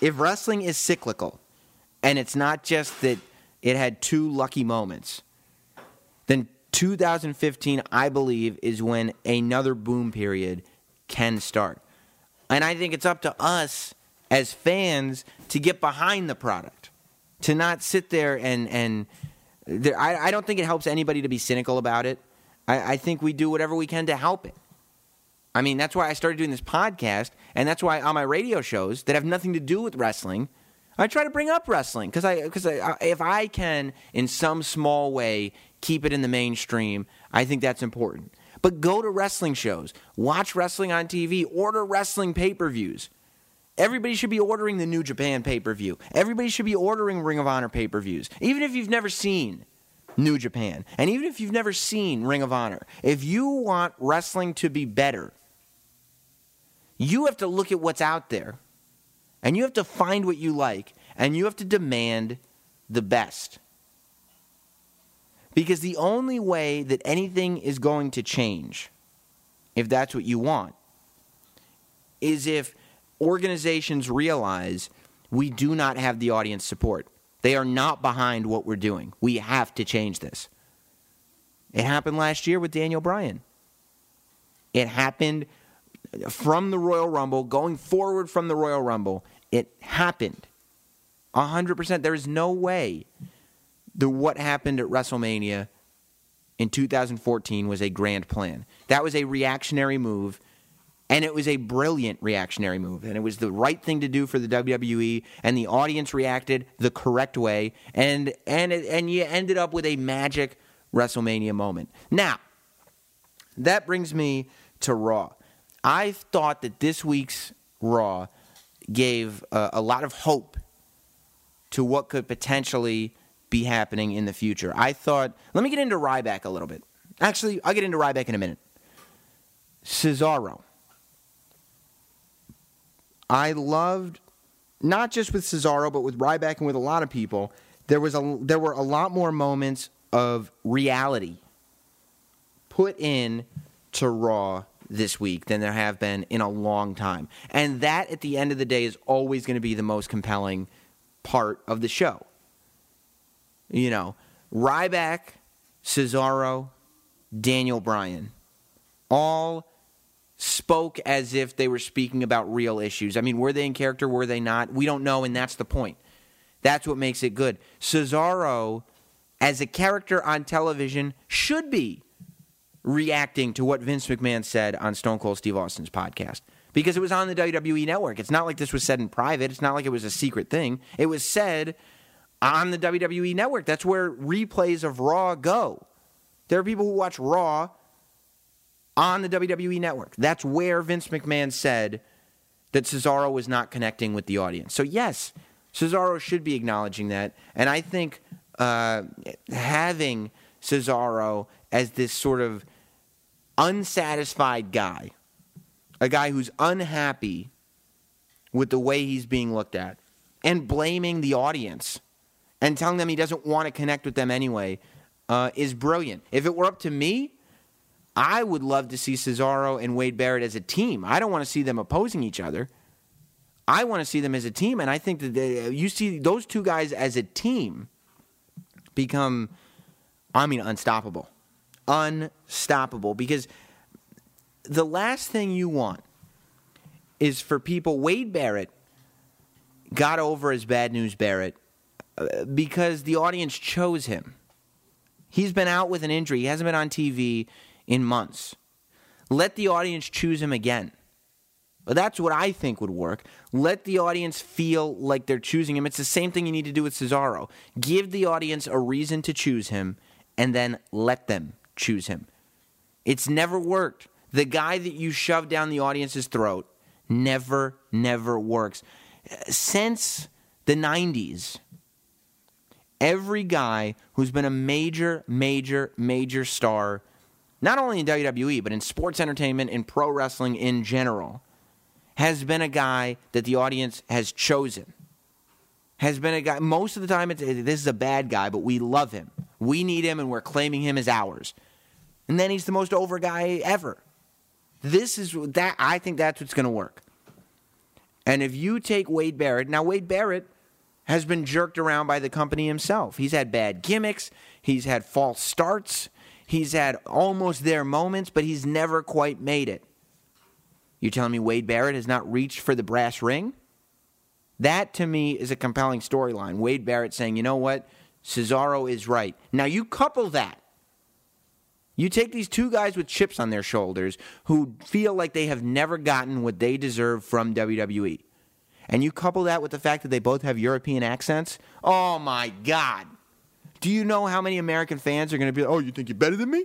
Speaker 2: if wrestling is cyclical and it's not just that it had two lucky moments, then 2015, I believe, is when another boom period can start. And I think it's up to us as fans to get behind the product, to not sit there and, and there, I, I don't think it helps anybody to be cynical about it. I, I think we do whatever we can to help it. I mean, that's why I started doing this podcast, and that's why on my radio shows that have nothing to do with wrestling, I try to bring up wrestling because I because if I can in some small way keep it in the mainstream, I think that's important. But go to wrestling shows, watch wrestling on TV, order wrestling pay per views. Everybody should be ordering the New Japan pay per view. Everybody should be ordering Ring of Honor pay per views, even if you've never seen New Japan, and even if you've never seen Ring of Honor. If you want wrestling to be better, you have to look at what's out there and you have to find what you like and you have to demand the best. Because the only way that anything is going to change, if that's what you want, is if organizations realize we do not have the audience support. They are not behind what we're doing. We have to change this. It happened last year with Daniel Bryan. It happened from the Royal Rumble, going forward from the Royal Rumble, it happened. 100%. There is no way that what happened at WrestleMania in 2014 was a grand plan. That was a reactionary move, and it was a brilliant reactionary move. And it was the right thing to do for the WWE, and the audience reacted the correct way, and, and, it, and you ended up with a magic WrestleMania moment. Now, that brings me to Raw. I thought that this week's Raw gave uh, a lot of hope to what could potentially be happening in the future. I thought, let me get into Ryback a little bit. Actually, I'll get into Ryback in a minute. Cesaro. I loved not just with Cesaro, but with Ryback and with a lot of people. There was a there were a lot more moments of reality put in to Raw this week than there have been in a long time. And that, at the end of the day, is always going to be the most compelling part of the show. You know, Ryback, Cesaro, Daniel Bryan, all spoke as if they were speaking about real issues. I mean, were they in character? Were they not? We don't know, and that's the point. That's what makes it good. Cesaro, as a character on television, should be reacting to what Vince McMahon said on Stone Cold Steve Austin's podcast because it was on the WWE network. It's not like this was said in private, it's not like it was a secret thing. It was said on the WWE network. That's where replays of Raw go. There are people who watch Raw on the WWE network. That's where Vince McMahon said that Cesaro was not connecting with the audience. So, yes, Cesaro should be acknowledging that. And I think uh, having Cesaro as this sort of unsatisfied guy, a guy who's unhappy with the way he's being looked at, and blaming the audience and telling them he doesn't want to connect with them anyway uh, is brilliant. If it were up to me, I would love to see Cesaro and Wade Barrett as a team. I don't want to see them opposing each other. I want to see them as a team, and I think that they, you see those two guys as a team become, I mean, unstoppable unstoppable because the last thing you want is for people. Wade Barrett got over as Bad News Barrett uh, Uh, because the audience chose him. He's been out with an injury. He hasn't been on TV in months. Let the audience choose him again. That's what I think would work. Let the audience feel like they're choosing him. It's the same thing you need to do with Cesaro. Give the audience a reason to choose him and then let them choose him. It's never worked. The guy that you shove down the audience's throat never, never works. Since the 90s, every guy who's been a major, major, major star, not only in WWE, but in sports entertainment and pro wrestling in general, has been a guy that the audience has chosen. Has been a guy, most of the time, it's, this is a bad guy, but we love him. We need him and we're claiming him as ours. And then he's the most over guy ever. This is that, I think that's what's going to work. And if you take Wade Barrett, now Wade Barrett has been jerked around by the company himself. He's had bad gimmicks, he's had false starts, he's had almost their moments, but he's never quite made it. You telling me Wade Barrett has not reached for the brass ring? That to me is a compelling storyline. Wade Barrett saying, you know what? Cesaro is right. Now you couple that. You take these two guys with chips on their shoulders who feel like they have never gotten what they deserve from WWE and you couple that with the fact that they both have European accents, oh my God. Do you know how many American fans are going to be, oh, you think you're better than me?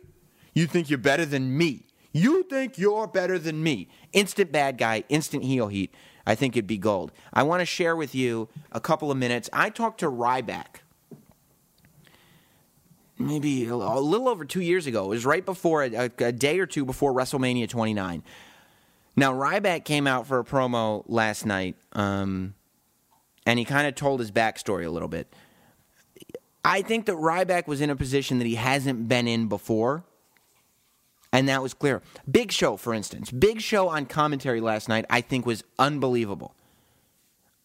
Speaker 2: You think you're better than me? You think you're better than me? Instant bad guy, instant heel heat. I think it'd be gold. I want to share with you a couple of minutes. I talked to Ryback maybe a little over two years ago. It was right before a, a day or two before WrestleMania 29. Now Ryback came out for a promo last night, um, and he kind of told his backstory a little bit. I think that Ryback was in a position that he hasn't been in before, and that was clear. Big Show, for instance, Big Show on commentary last night, I think was unbelievable.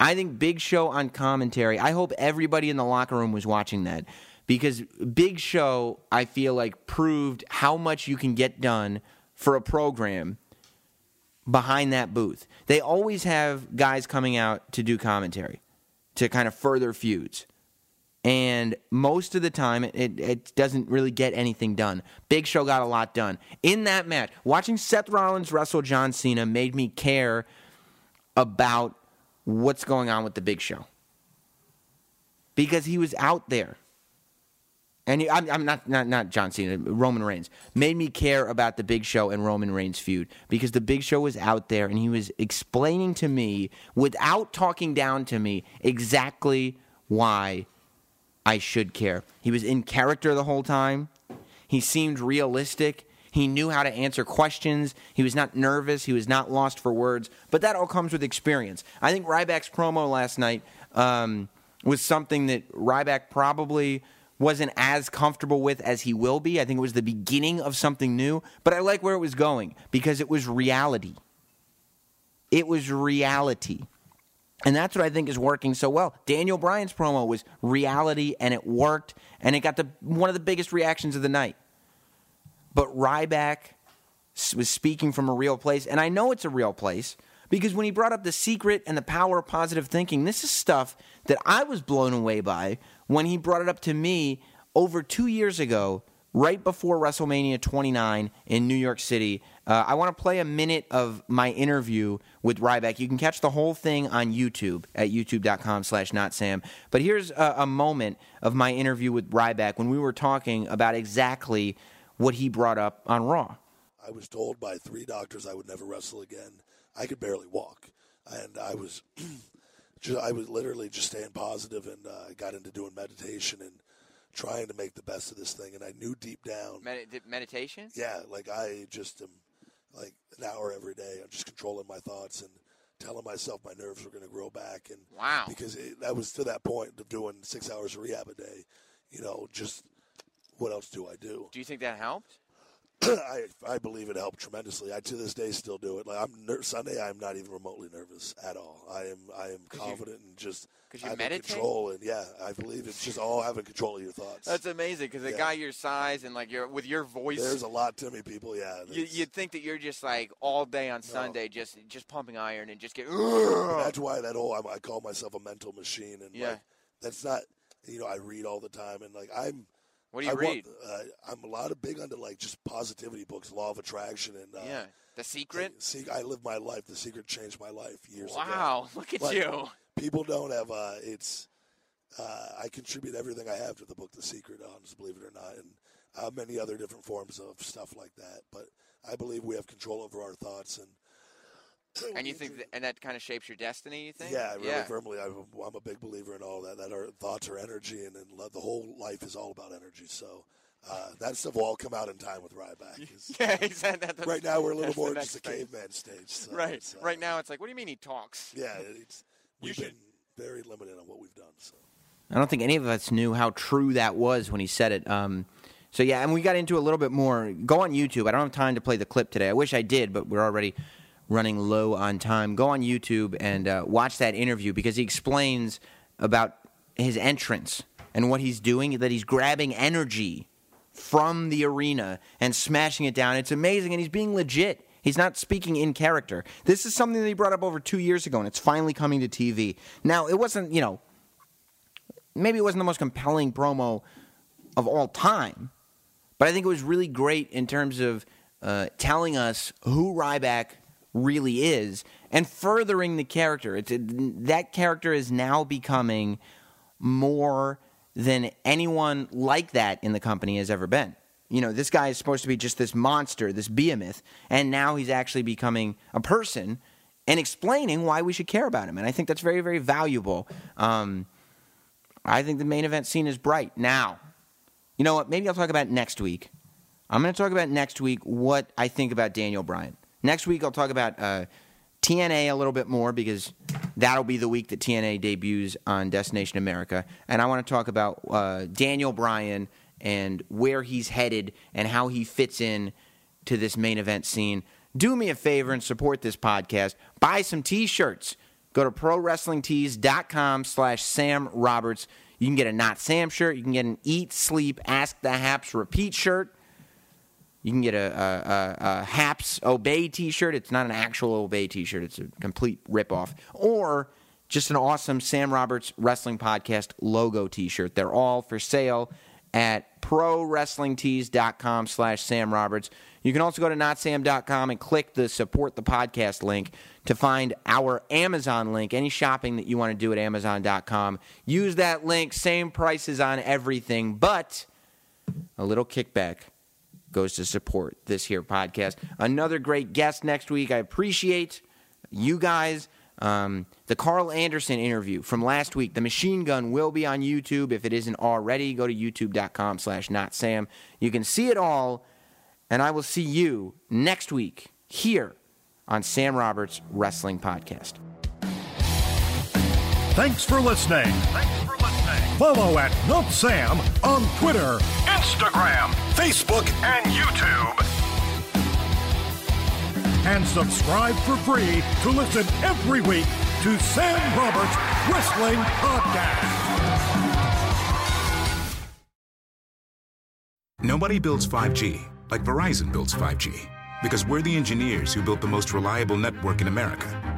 Speaker 2: I think Big Show on commentary. I hope everybody in the locker room was watching that because Big Show, I feel like, proved how much you can get done for a program behind that booth. They always have guys coming out to do commentary to kind of further feuds. And most of the time, it, it, doesn't really get anything done. Big Show got a lot done. In that match, watching Seth Rollins wrestle John Cena made me care about what's going on with the Big Show. Because he was out there and I'm, I'm, not, not not John Cena, Roman Reigns made me care about the Big Show and Roman Reigns feud because the Big Show was out there and he was explaining to me without talking down to me exactly why I should care. He was in character the whole time. He seemed realistic. He knew how to answer questions. He was not nervous. He was not lost for words. But that all comes with experience. I think Ryback's promo last night um, was something that Ryback probably wasn't as comfortable with as he will be. I think it was the beginning of something new, but I like where it was going because it was reality. It was reality. And that's what I think is working so well. Daniel Bryan's promo was reality and it worked and it got the one of the biggest reactions of the night. But Ryback was speaking from a real place and I know it's a real place because when he brought up the secret and the power of positive thinking, this is stuff that I was blown away by when he brought it up to me over two years ago, right before WrestleMania 29 in New York City. Uh, I want to play a minute of my interview with Ryback. You can catch the whole thing on YouTube at youtube.com slash notsam. But here's a, a moment of my interview with Ryback when we were talking about exactly what he brought up on Raw.
Speaker 4: I was told by three doctors I would never wrestle again. I could barely walk. And I was just, I was literally just staying positive and uh, got into doing meditation and trying to make the best of this thing. And I knew deep down.
Speaker 2: Medi- meditation?
Speaker 4: Yeah, like I just am like an hour every day. I'm just controlling my thoughts and telling myself my nerves were going to grow back. And
Speaker 2: wow,
Speaker 4: because it, that was to that point of doing six hours of rehab a day. You know, just what else do I do?
Speaker 2: Do you think that helped?
Speaker 4: I I believe it helped tremendously. I to this day still do it. Like I'm ner- Sunday, I'm not even remotely nervous at all. I am I am confident and just
Speaker 2: 'cause you meditate?
Speaker 4: control. And yeah, I believe it's just all having control of your thoughts.
Speaker 2: That's amazing because a
Speaker 4: Yeah.
Speaker 2: guy your size and like your with your voice,
Speaker 4: There's a lot to me, people. Yeah,
Speaker 2: you, you'd think that you're just like all day on Sunday, just just pumping iron and just get.
Speaker 4: that's why that whole I'm, I call myself a mental machine. And
Speaker 2: Yeah.
Speaker 4: like, that's not you know I read all the time and like I'm.
Speaker 2: What do you
Speaker 4: I
Speaker 2: read?
Speaker 4: Want, uh, I'm a lot of big onto like just positivity books, law of attraction, and uh,
Speaker 2: yeah, The Secret.
Speaker 4: See, I live my life. The secret changed my life years ago.
Speaker 2: Wow, look at
Speaker 4: Like,
Speaker 2: you.
Speaker 4: People don't have. Uh, it's. Uh, I contribute everything I have to the book, The Secret, honest, believe it or not, and uh, many other different forms of stuff like that. But I believe we have control over our thoughts, and
Speaker 2: And you think, that, and that kind of shapes your destiny. You think?
Speaker 4: yeah, really
Speaker 2: yeah.
Speaker 4: firmly, I'm, I'm a big believer in all that. That our thoughts are energy, and, and lo- the whole life is all about energy. So. Uh, that stuff will all come out in time with Ryback. It's-
Speaker 2: Yeah, he said that.
Speaker 4: right now, we're a little
Speaker 2: that's the
Speaker 4: more
Speaker 2: next
Speaker 4: just a caveman stage. So
Speaker 2: Right.
Speaker 4: it's, uh,
Speaker 2: Right now, it's like, what do you mean he talks?
Speaker 4: Yeah, it's, we've
Speaker 2: should-
Speaker 4: been very limited on what we've done. So.
Speaker 2: I don't think any of us knew how true that was when he said it. Um, so yeah, and we got into a little bit more. Go on YouTube. I don't have time to play the clip today. I wish I did, but we're already running low on time. Go on YouTube and uh, watch that interview because he explains about his entrance and what he's doing. That he's grabbing energy from the arena and smashing it down. It's amazing, and he's being legit. He's not speaking in character. This is something that he brought up over two years ago, and it's finally coming to TV. Now, it wasn't, you know, maybe it wasn't the most compelling promo of all time, but I think it was really great in terms of uh, telling us who Ryback really is and furthering the character. It's it, that character is now becoming more than anyone like that in the company has ever been. You know, this guy is supposed to be just this monster, this behemoth, and now he's actually becoming a person and explaining why we should care about him. And I think that's very, very valuable. Um, I think the main event scene is bright. Now, you know what? Maybe I'll talk about next week. I'm going to talk about next week what I think about Daniel Bryan. Next week, I'll talk about uh, TNA a little bit more because that'll be the week that TNA debuts on Destination America. And I want to talk about uh, Daniel Bryan and where he's headed and how he fits in to this main event scene. Do me a favor and support this podcast. Buy some t-shirts. Go to prowrestlingtees.com slash Sam Roberts. You can get a Not Sam shirt. You can get an Eat, Sleep, Ask the Haps Repeat shirt. You can get a, a, a, a Haps Obey t shirt. It's not an actual Obey t shirt, it's a complete ripoff. Or just an awesome Sam Roberts Wrestling Podcast logo t shirt. They're all for sale at prowrestlingtees.com slash Sam Roberts. You can also go to notsam.com and click the support the podcast link to find our Amazon link. Any shopping that you want to do at amazon.com, use that link. Same prices on everything, but a little kickback goes to support this here podcast. Another great guest next week. I appreciate you guys. Um, the Karl Anderson interview from last week, the machine gun will be on YouTube. If it isn't already, go to youtube.com slash not Sam. You can see it all, and I will see you next week here on Sam Roberts Wrestling Podcast.
Speaker 1: Thanks for listening. Follow at Not Sam on Twitter, Instagram, Facebook, and YouTube. And subscribe for free to listen every week to Sam Roberts Wrestling Podcast.
Speaker 5: Nobody builds 5G like Verizon builds 5G because we're the engineers who built the most reliable network in America.